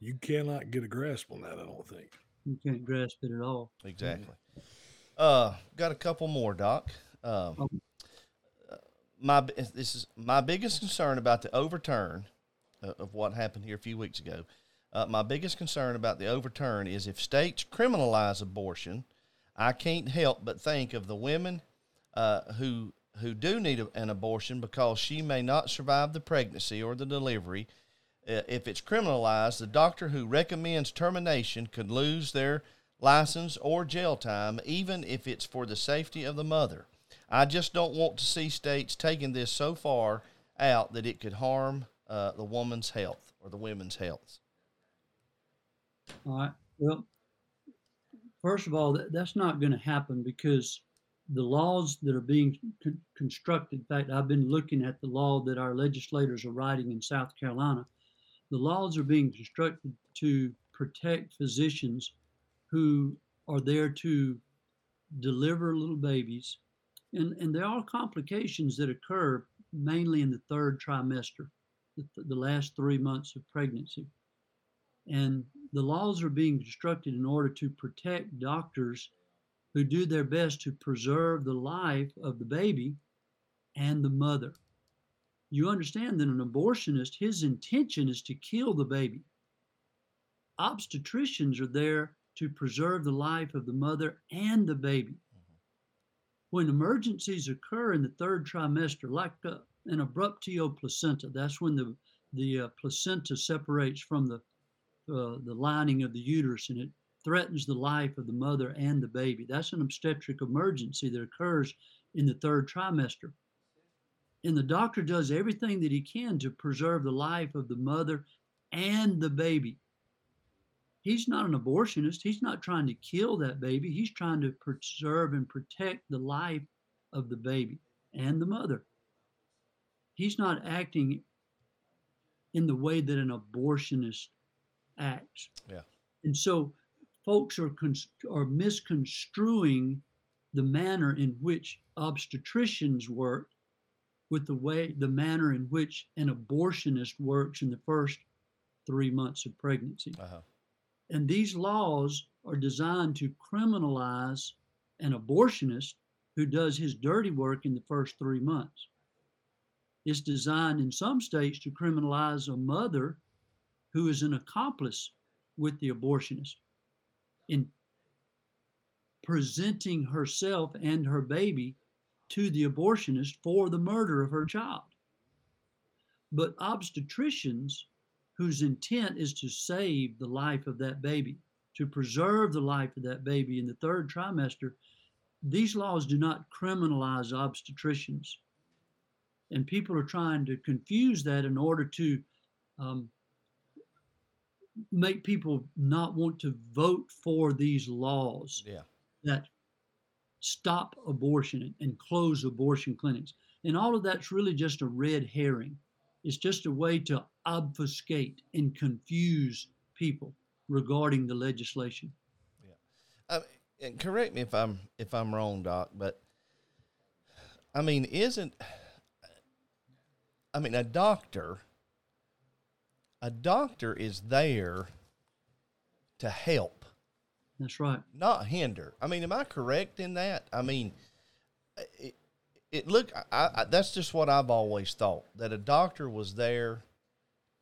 B: you cannot get a grasp on that. I don't think.
C: You can't grasp it at all.
A: Exactly. Uh, got a couple more, Doc. Um,
C: Okay.
A: uh, my this is my biggest concern about the overturn uh, of what happened here a few weeks ago. Uh, my biggest concern about the overturn is if states criminalize abortion, I can't help but think of the women uh, who who do need a, an abortion because she may not survive the pregnancy or the delivery. Uh, if it's criminalized, the doctor who recommends termination could lose their license or jail time, even if it's for the safety of the mother. I just don't want to see states taking this so far out that it could harm uh, the woman's health or the women's health.
C: All right. Well, first of all, that, that's not going to happen because the laws that are being con- constructed, in fact, I've been looking at the law that our legislators are writing in South Carolina. The laws are being constructed to protect physicians who are there to deliver little babies. And, and there are complications that occur mainly in the third trimester, the, the last three months of pregnancy. And the laws are being constructed in order to protect doctors who do their best to preserve the life of the baby and the mother. You understand that an abortionist, his intention is to kill the baby. Obstetricians are there to preserve the life of the mother and the baby. When emergencies occur in the third trimester, like uh, an abruptio placenta, that's when the, the uh, placenta separates from the uh, the lining of the uterus and it threatens the life of the mother and the baby. That's an obstetric emergency that occurs in the third trimester. And the doctor does everything that he can to preserve the life of the mother and the baby. He's not an abortionist. He's not trying to kill that baby. He's trying to preserve and protect the life of the baby and the mother. He's not acting in the way that an abortionist acts.
A: Yeah.
C: And so folks are cons- are misconstruing the manner in which obstetricians work with the way the manner in which an abortionist works in the first 3 months of pregnancy.
A: Uh-huh.
C: And these laws are designed to criminalize an abortionist who does his dirty work in the first 3 months. It's designed in some states to criminalize a mother who is an accomplice with the abortionist in presenting herself and her baby to the abortionist for the murder of her child. But obstetricians whose intent is to save the life of that baby, to preserve the life of that baby in the third trimester, these laws do not criminalize obstetricians. And people are trying to confuse that in order to um, make people not want to vote for these laws
A: Yeah.
C: that stop abortion and- close abortion clinics. And all of that's really just a red herring. It's just a way to obfuscate and confuse people regarding the legislation.
A: I, um, and correct me if I'm if I'm wrong, Doc, but I mean, isn't I mean a doctor a doctor is there to help,
C: That's right.
A: not hinder. I mean, am I correct in that? I mean, it, it look I, I, that's just what I've always thought that a doctor was there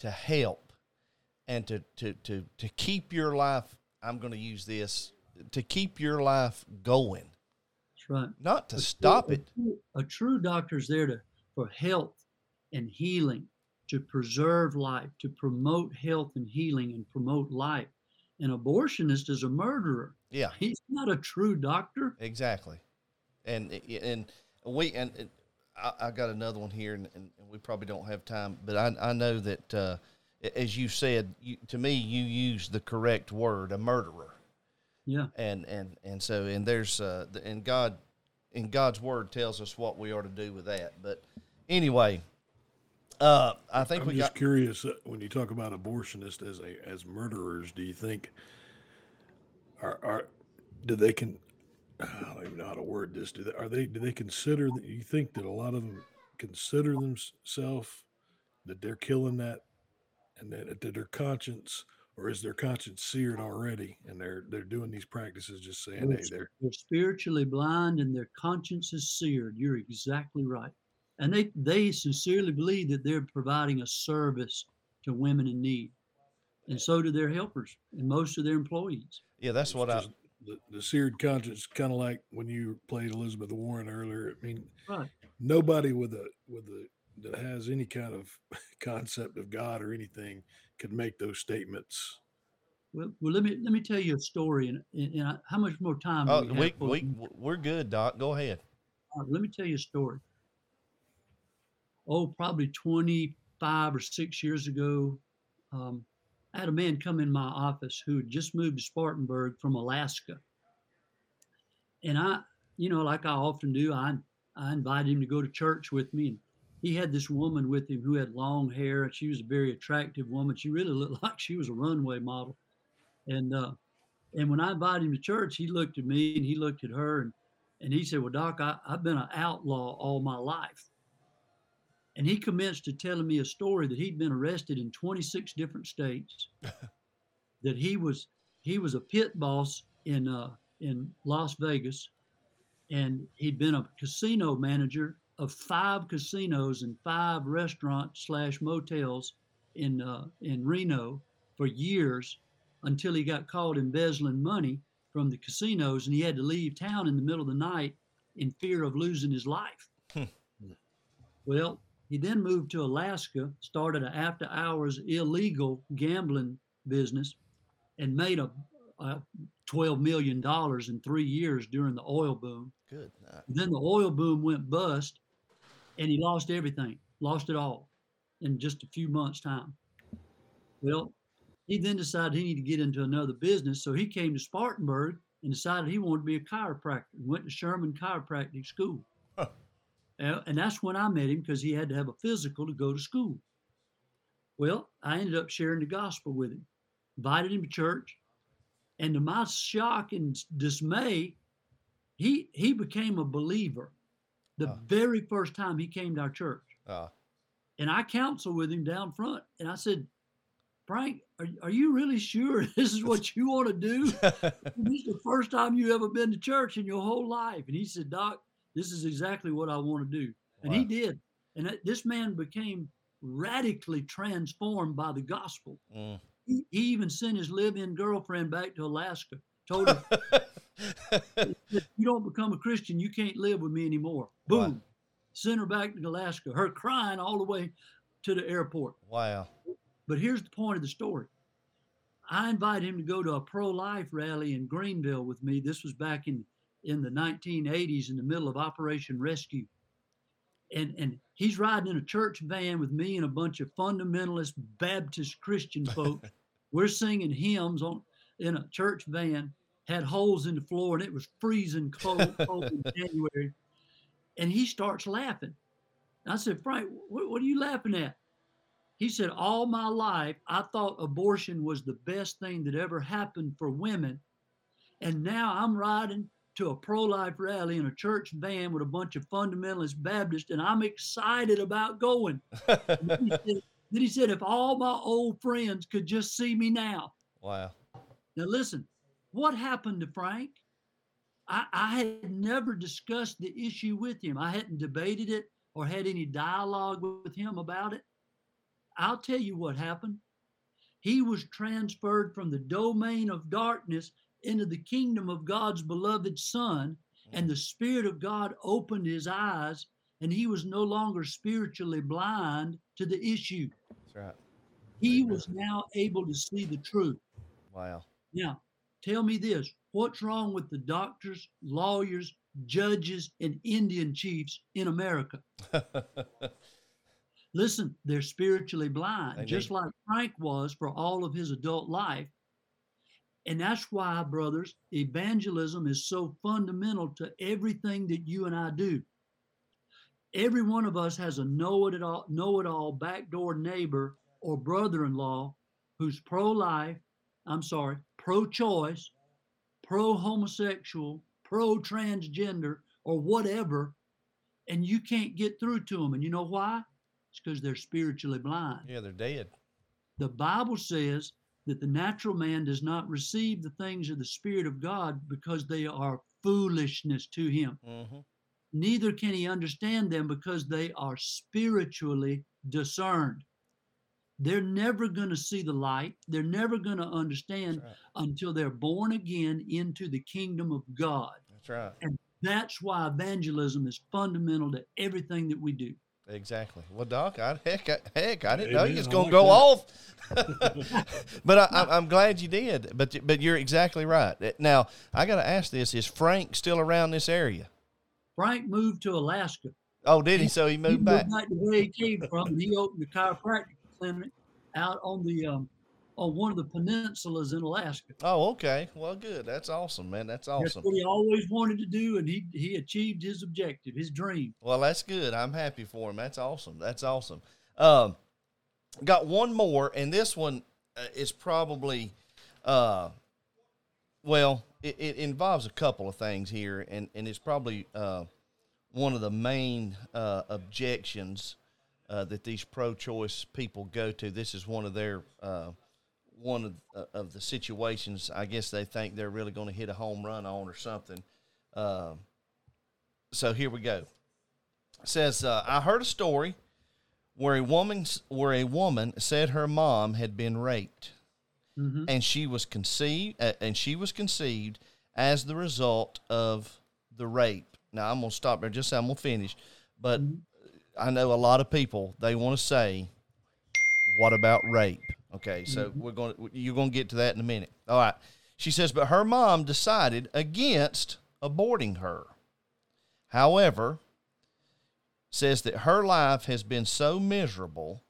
A: to help and to to to to keep your life. I'm going to use this to keep your life going,
C: That's right.
A: not to
C: A
A: stop
C: true-
A: it.
C: A true, a true doctor's there to for health and healing, to preserve life, to promote health and healing and promote life. An abortionist is a murderer.
A: Yeah,
C: He's not a true doctor.
A: exactly. And and we and I, I got another one here, and, and we probably don't have time, but I I know that uh, as you said, you, to me, you used the correct word, a murderer.
C: Yeah.
A: and and and so and there's uh the- and God in God's word tells us what we are to do with that. But anyway, uh I think
B: I'm
A: we
B: just
A: got
B: curious uh, when you talk about abortionists as a as murderers. Do you think are are do they can I don't even know how to word this. Do they are they do they consider that you think that a lot of them consider themselves that they're killing that and that, that their conscience or is their conscience seared already and they're they're doing these practices just saying
C: They're,
B: hey they're
C: they're spiritually blind and their conscience is seared. You're exactly right. And they, they sincerely believe that they're providing a service to women in need. And so do their helpers and most of their employees.
A: yeah, that's
B: it's
A: what I
B: just the, the seared conscience kind of like when you played Elizabeth Warren earlier. I mean,
C: Right.
B: nobody with a with a that has any kind of concept of God or anything could make those statements.
C: Well, well let me let me tell you a story. And, and, and I- how much more time? do
A: Oh,
C: we have
A: we we we're good, Doc. Go ahead.
C: All right, let me tell you a story. Oh, probably 25 or six years ago, um, I had a man come in my office who had just moved to Spartanburg from Alaska. And I, you know, like I often do, I, I invited him to go to church with me. And he had this woman with him who had long hair. And she was a very attractive woman. She really looked like she was a runway model. And, uh, and when I invited him to church, he looked at me and he looked at her and and he said, Well, Doc, I, I've been an outlaw all my life. And he commenced to telling me a story that he'd been arrested in 26 different states, that he was he was a pit boss in uh, in Las Vegas, and he'd been a casino manager of five casinos and five restaurants slash motels in uh, in Reno for years until he got caught embezzling money from the casinos and he had to leave town in the middle of the night in fear of losing his life.
A: Hmm.
C: well, He then moved to Alaska, started an after hours illegal gambling business, and made a, a $12 million in three years during the oil boom.
A: Good.
C: Then the oil boom went bust and he lost everything, lost it all in just a few months' time. Well, he then decided he needed to get into another business. So he came to Spartanburg and decided he wanted to be a chiropractor and went to Sherman Chiropractic School. And that's when I met him because he had to have a physical to go to school. Well, I ended up sharing the gospel with him, invited him to church. And to my shock and dismay, he he became a believer the
A: Ah.
C: very first time he came to our church.
A: Uh,
C: And I counseled with him down front. And I said, Frank, are, are you really sure this is what you want to do? this is the first time you ever been to church in your whole life. And he said, Doc, this is exactly what I want to do. And he did. And this man became radically transformed by the gospel.
A: mm.
C: He, he even sent his live-in girlfriend back to Alaska. Told her, if you don't become a Christian, you can't live with me anymore. Boom.
A: Wow.
C: Sent her back to Alaska. Her crying all the way to the airport.
A: wow.
C: But here's the point of the story. I invited him to go to a pro-life rally in Greenville with me. This was back in in the 1980s in the middle of Operation Rescue. And and he's riding in a church van with me and a bunch of fundamentalist Baptist Christian folks. We're singing hymns on in a church van, had holes in the floor, and it was freezing cold, cold in January. And he starts laughing. I said, Frank, what, what are you laughing at? He said, All my life, I thought abortion was the best thing that ever happened for women. And now I'm riding to a pro life rally in a church van with a bunch of fundamentalist Baptists, and I'm excited about going. Then, he said, then he said, If all my old friends could just see me now.
A: wow.
C: Now, listen, what happened to Frank? I, I had never discussed the issue with him. I hadn't debated it or had any dialogue with him about it. I'll tell you what happened. He was transferred from the domain of darkness into the kingdom of God's beloved Son, and mm. the Spirit of God opened his eyes, and he was no longer spiritually blind to the issue.
A: That's right.
C: He was now able to see the truth.
A: Wow.
C: Now, tell me this what's wrong with the doctors, lawyers, judges, and Indian chiefs in America? Listen, they're spiritually blind,
A: They
C: just like Frank was for all of his adult life. And that's why, brothers, evangelism is so fundamental to everything that you and I do. Every one of us has a know it all, know it all backdoor neighbor or brother in law who's pro life, I'm sorry, pro choice, pro homosexual, pro transgender, or whatever, and you can't get through to them. And you know why? It's because they're spiritually blind.
A: yeah, they're dead.
C: The Bible says that the natural man does not receive the things of the Spirit of God because they are foolishness to him.
A: hmm
C: Neither can he understand them because they are spiritually discerned. They're never going to see the light. They're never going to understand
A: right.
C: until they're born again into the kingdom of God.
A: That's right.
C: And that's why evangelism is fundamental to everything that we do.
A: Exactly. Well, Doc, I, heck, I, heck, I didn't know you was
B: I
A: going
B: like
A: to go
B: that.
A: off. but I, I'm- I'm glad you did. But but you're exactly right. Now I got to ask this: Is Frank still around this area?
C: Frank moved to Alaska.
A: Oh, did he? So he
C: He
A: moved back.
C: to where he came from, he opened a chiropractic clinic out on the um, on one of the peninsulas in Alaska.
A: Oh, okay. Well, good. That's awesome, man. That's
C: That's
A: awesome.
C: what he always wanted to do, and he he achieved his objective, his dream.
A: Well, that's good. I'm happy for him. That's awesome. That's awesome. Um, got one more, and this one uh, is probably, uh, well, it, it involves a couple of things here, and and it's probably uh, one of the main uh, objections uh, that these pro-choice people go to. This is one of their uh, one of, uh, of the situations. I guess they think they're really going to hit a home run on or something. Um, so here we go. It says uh, I heard a story where a woman where a woman said her mom had been raped
C: hmm
A: and she was conceived uh, and she was conceived as the result of the rape. Now I'm gonna stop there. Just I'm gonna finish, but
C: Mhm.
A: I know a lot of people they want to say, "What about rape?" Okay, so we're going to you're going to get to that in a minute. All right. She says, but her mom decided against aborting her. However, says that her life has been so miserable,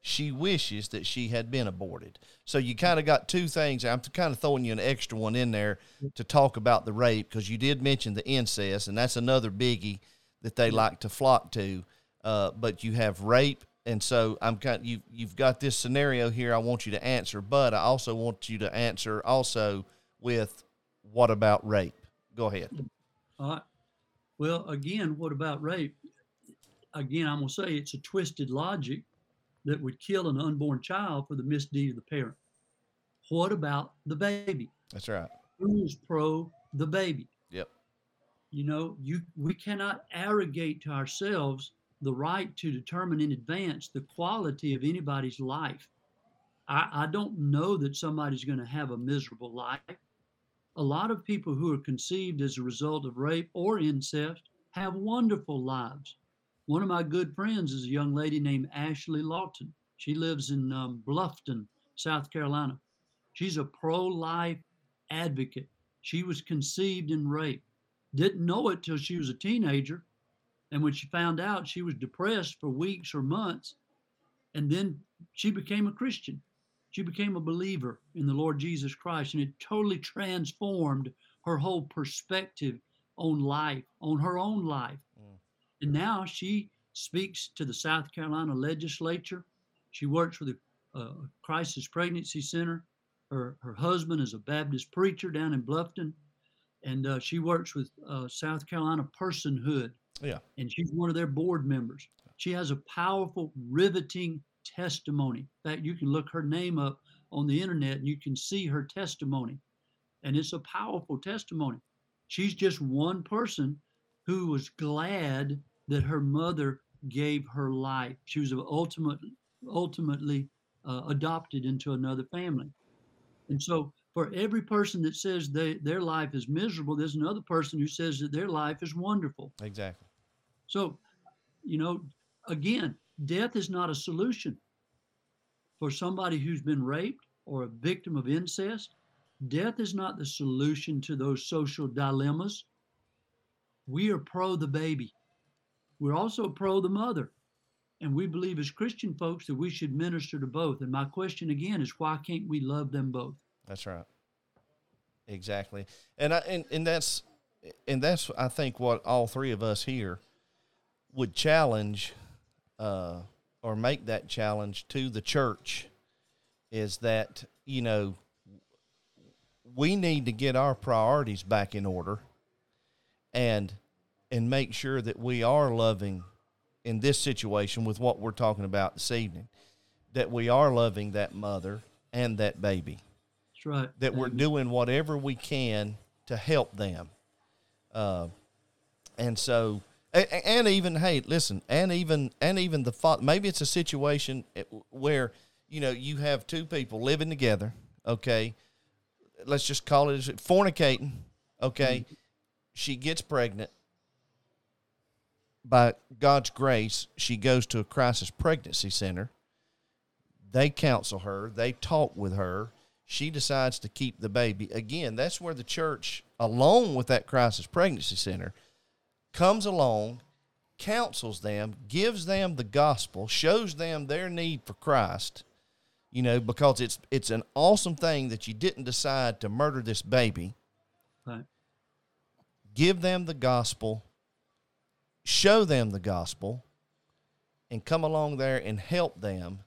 A: she wishes that she had been aborted. So you kind of got two things. I'm kind of throwing you an extra one in there to talk about the rape because you did mention the incest, and that's another biggie that they like to flock to. Uh, but you have rape, and so I'm kind. You you've got this scenario here. I want you to answer, but I also want you to answer also with what about rape? Go ahead.
C: All right. Well, again, what about rape? Again, I'm going to say it's a twisted logic that would kill an unborn child for the misdeed of the parent. What about the baby?
A: That's right.
C: Who is pro the baby?
A: Yep.
C: You know, you we cannot arrogate to ourselves the right to determine in advance the quality of anybody's life. I, I don't know that somebody's going to have a miserable life. A lot of people who are conceived as a result of rape or incest have wonderful lives. One of my good friends is a young lady named Ashley Lawton. She lives in um, Bluffton, South Carolina. She's a pro life advocate. She was conceived in rape. Didn't know it till she was a teenager. And when she found out, she was depressed for weeks or months. And then she became a Christian. She became a believer in the Lord Jesus Christ. And it totally transformed her whole perspective on life, on her own life.
A: Mm.
C: And now she speaks to the South Carolina legislature. She works with a, a crisis pregnancy center. Her, her husband is a Baptist preacher down in Bluffton. And uh, she works with uh, South Carolina Personhood
A: Yeah.
C: and she's one of their board members. She has a powerful, riveting testimony. In fact, you can look her name up on the internet and you can see her testimony. And it's a powerful testimony. She's just one person who was glad that her mother gave her life. She was ultimately, ultimately uh, adopted into another family. And so, for every person that says they, their life is miserable, there's another person who says that their life is wonderful.
A: Exactly.
C: So, you know, again, death is not a solution for somebody who's been raped or a victim of incest. Death is not the solution to those social dilemmas. We are pro the baby. We're also pro the mother. And we believe as Christian folks that we should minister to both. And my question again is why can't we love them both?
A: That's right. Exactly. And I and, and that's and that's I think what all three of us here would challenge uh, or make that challenge to the church is that you know we need to get our priorities back in order and and make sure that we are loving in this situation with what we're talking about this evening that we are loving that mother and that baby
C: That's right.
A: that we're doing whatever we can to help them. Uh, and so, and, even hey, listen, and even and even the father. Maybe it's a situation eh, where you know you have two people living together. Okay, let's just call it fornicating. Okay, she gets pregnant. By God's grace, she goes to a crisis pregnancy center. They counsel her. They talk with her she decides to keep the baby. Again, that's where the church, along with that crisis pregnancy center, comes along, counsels them, gives them the gospel, shows them their need for Christ. You know, because it's it's an awesome thing that you didn't decide to murder this baby.
C: Right.
A: Give them the gospel, show them the gospel, and come along there and help them.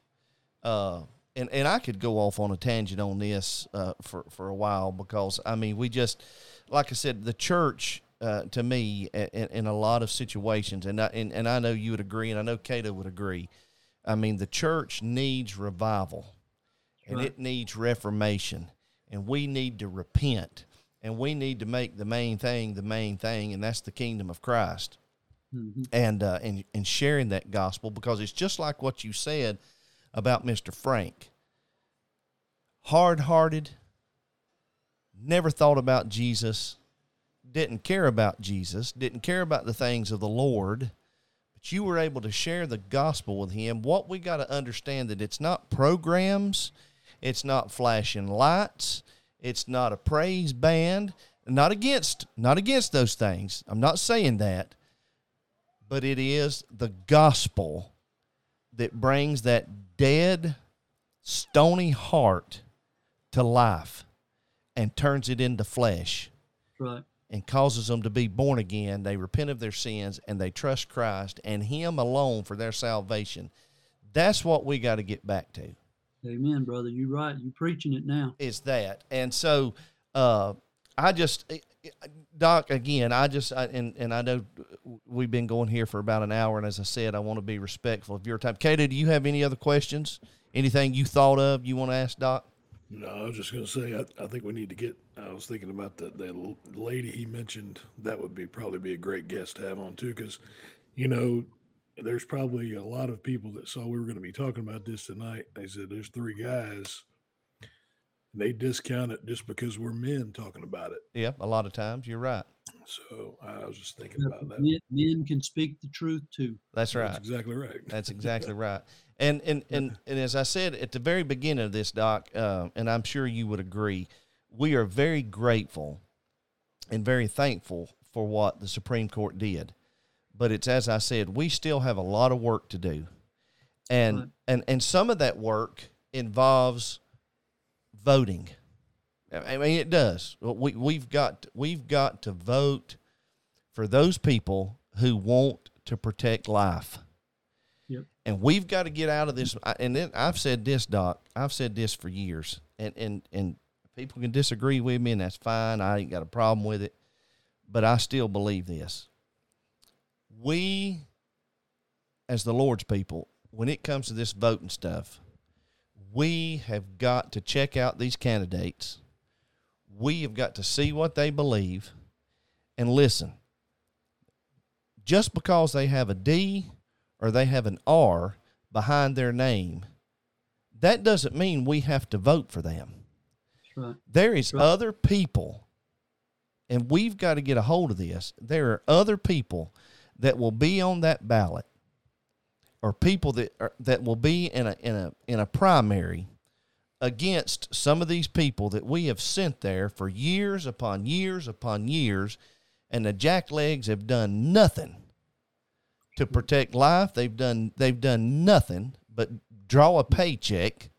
A: Uh, and and I could go off on a tangent on this uh, for for a while because I mean we just like I said the church uh, to me in, in a lot of situations and I, and and I know you would agree and I know Catoe would agree. I mean the church needs revival and
C: Right.
A: it needs reformation and we need to repent and we need to make the main thing the main thing and that's the kingdom of Christ
C: Mhm.
A: and uh, and and sharing that gospel because it's just like what you said about Mr. Frank. Hard hearted, never thought about Jesus, didn't care about Jesus, didn't care about the things of the Lord. But you were able to share the gospel with him. What we got to understand that it's not programs, it's not flashing lights, it's not a praise band. Not against, not against those things. I'm not saying that, but it is the gospel that brings that dead, stony heart to life and turns it into flesh
C: Right.
A: And causes them to be born again. They repent of their sins and they trust Christ and Him alone for their salvation. That's what we got to get back to.
C: Amen, brother. You're right. You're preaching it now.
A: Is that and so uh, I just eh, Doc again. I just I, and and I know we've been going here for about an hour, and as I said, I want to be respectful of your time. Katie, do you have any other questions? Anything you thought of you want to ask Doc?
B: No, I was just going to say, I, I think we need to get. I was thinking about that that lady he mentioned. That would be probably be a great guest to have on too, because you know, there's probably a lot of people that saw we were going to be talking about this tonight. They said there's three guys. and They discount it just because we're men talking about it.
A: Yep, a lot of times you're right.
B: So I was just thinking about that.
C: Men, men can speak the truth too.
A: That's right.
B: That's exactly right.
A: That's exactly right. And and and and as I said at the very beginning of this, Doc, uh, and I'm sure you would agree, we are very grateful and very thankful for what the Supreme Court did. But it's as I said, we still have a lot of work to do, and
C: Right.
A: and and some of that work involves voting. I mean, it does. We we've got we've got to vote for those people who want to protect life.
C: Yep.
A: And we've got to get out of this. And then I've said this, Doc. I've said this for years, and and and people can disagree with me, and that's fine. I ain't got a problem with it, but I still believe this. We, as the Lord's people, when it comes to this voting stuff, we have got to check out these candidates. We have got to see what they believe, and listen. Just because they have a D or they have an R behind their name, that doesn't mean we have to vote for them.
C: Right.
A: There is
C: Right.
A: other people, and we've got to get a hold of this. There are other people that will be on that ballot, or people that are, that will be in a in a in a primary against some of these people that we have sent there for years upon years upon years, and the jacklegs have done nothing to protect life. They've done they've done nothing but draw a paycheck.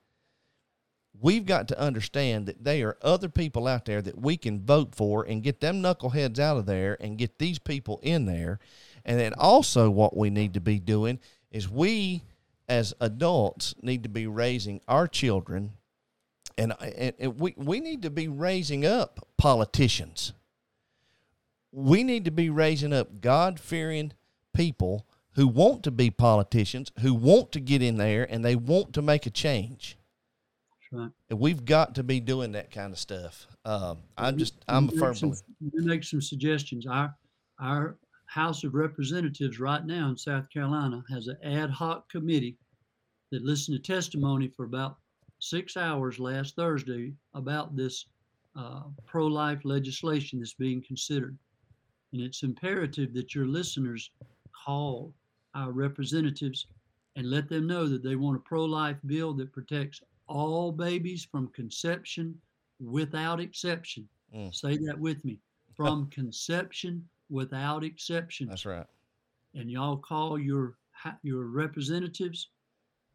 A: We've got to understand that there are other people out there that we can vote for and get them knuckleheads out of there and get these people in there. And then also what we need to be doing is we as adults need to be raising our children and, and, and we, we need to be raising up politicians. We need to be raising up God fearing people who want to be politicians, who want to get in there and they want to make a change.
C: That's right.
A: We've got to be doing that kind of stuff. Um, I'm just, I'm a
C: Let
A: firm
C: some-
A: believer.
C: make some suggestions. Our our House of Representatives right now in South Carolina has an ad hoc committee that listened to testimony for about six hours last Thursday about this uh, pro-life legislation that's being considered. And it's imperative that your listeners call our representatives and let them know that they want a pro-life bill that protects all babies from conception without exception.
A: Mm.
C: Say that with me. From conception without exception.
A: That's right.
C: And y'all call your your representatives,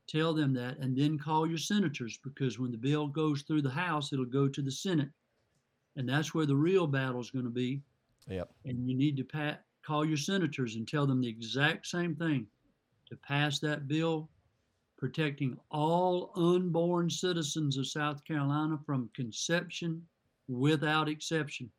C: tell them that, and then call your senators because when the bill goes through the House, it'll go to the Senate, and that's where the real battle is going to be.
A: Yep.
C: And you need to pat, call your senators and tell them the exact same thing to pass that bill protecting all unborn citizens of South Carolina from conception without exception.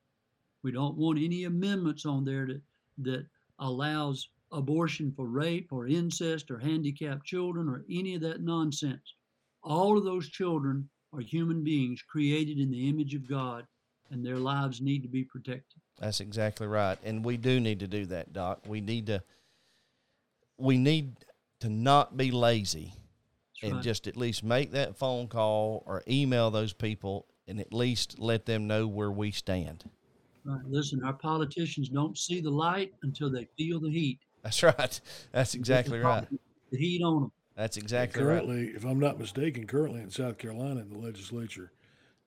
C: We don't want any amendments on there that, that allows abortion for rape or incest or handicapped children or any of that nonsense. All of those children are human beings created in the image of God and their lives need to be protected.
A: That's exactly right. And we do need to do that, Doc. We need to we need to not be lazy
C: That's
A: and
C: right.
A: just at least make that phone call or email those people and at least let them know where we stand.
C: Right. Listen, our politicians don't see the light until they feel the heat.
A: That's right. That's exactly right.
C: The heat on them.
A: That's exactly right.
B: currently, if I'm not mistaken, currently in South Carolina in the legislature,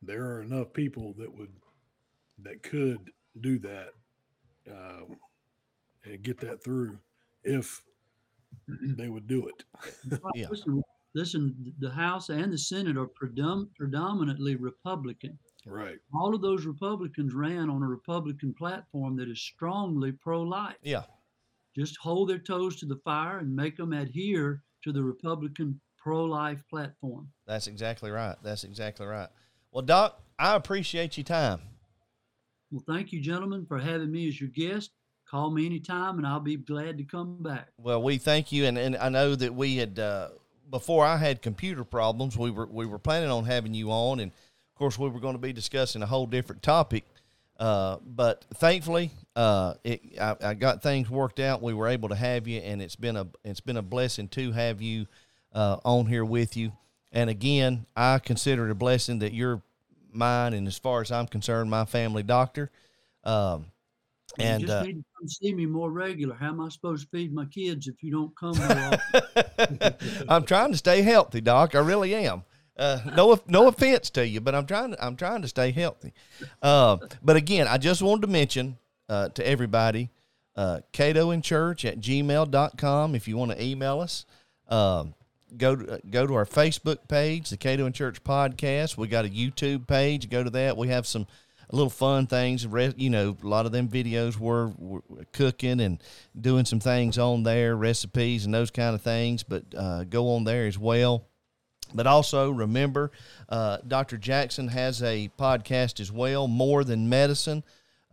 B: there are enough people that would that could do that um, and get that through if they would do it.
A: Yeah.
C: Listen, listen, the House and the Senate are predom- predominantly Republican.
B: Right.
C: All of those Republicans ran on a Republican platform that is strongly pro-life.
A: Yeah.
C: Just hold their toes to the fire and make them adhere to the Republican pro-life platform.
A: That's exactly right. That's exactly right. Well, Doc, I appreciate your time.
C: Well, thank you, gentlemen, for having me as your guest. Call me anytime, and I'll be glad to come back.
A: Well, we thank you, and, and I know that we had uh, before I had computer problems. We were we were planning on having you on, and of course we were going to be discussing a whole different topic. Uh, but thankfully, uh, it, I, I got things worked out. We were able to have you, and it's been a it's been a blessing to have you uh, on here with you. And again, I consider it a blessing that you're mine, and as far as I'm concerned, my family doctor. Um,
C: You
A: and
C: just
A: uh,
C: need to come see me more regular. How am I supposed to feed my kids if you don't come?
A: I'm trying to stay healthy, Doc. I really am. Uh, no, no offense to you, but I'm trying to, I'm trying to stay healthy. Uh, but again, I just wanted to mention uh, to everybody, uh, Catoe and Church at gmail.com. If you want to email us, um, go to, go to our Facebook page, the Catoe and Church podcast. We got a YouTube page. Go to that. We have some little fun things. You know, a lot of them videos were, were cooking and doing some things on there, recipes and those kind of things. But uh, go on there as well. But also remember, uh, Dr. Jackson has a podcast as well, More Than Medicine.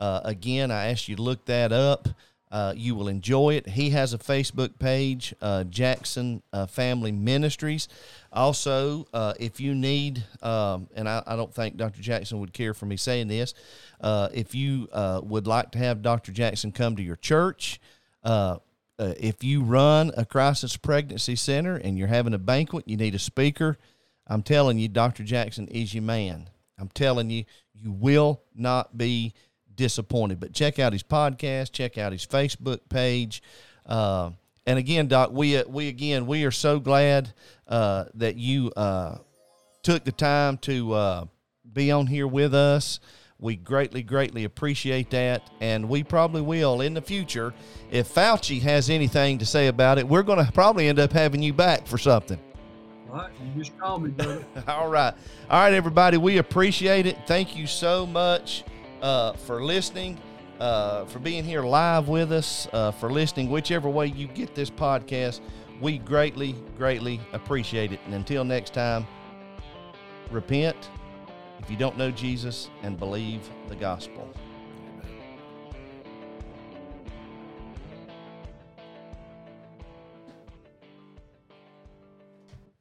A: Uh, again, I asked you to look that up. Uh, you will enjoy it. He has a Facebook page, uh, Jackson uh, Family Ministries. Also, uh, if you need, um, and I, I don't think Dr. Jackson would care for me saying this, uh, if you uh, would like to have Dr. Jackson come to your church, if you run a crisis pregnancy center and you're having a banquet, you need a speaker. I'm telling you, Dr. Jackson is your man. I'm telling you, you will not be disappointed. But check out his podcast, check out his Facebook page. Uh, and again, Doc, we uh, we again we are so glad uh, that you uh, took the time to uh, be on here with us. We greatly, greatly appreciate that. And we probably will in the future. If Fauci has anything to say about it, we're going to probably end up having you back for something.
C: All right, you just call me, brother.
A: All right. All right, everybody. We appreciate it. Thank you so much uh, for listening, uh, for being here live with us, uh, for listening, whichever way you get this podcast. We greatly, greatly appreciate it. And until next time, repent if you don't know Jesus and believe the gospel.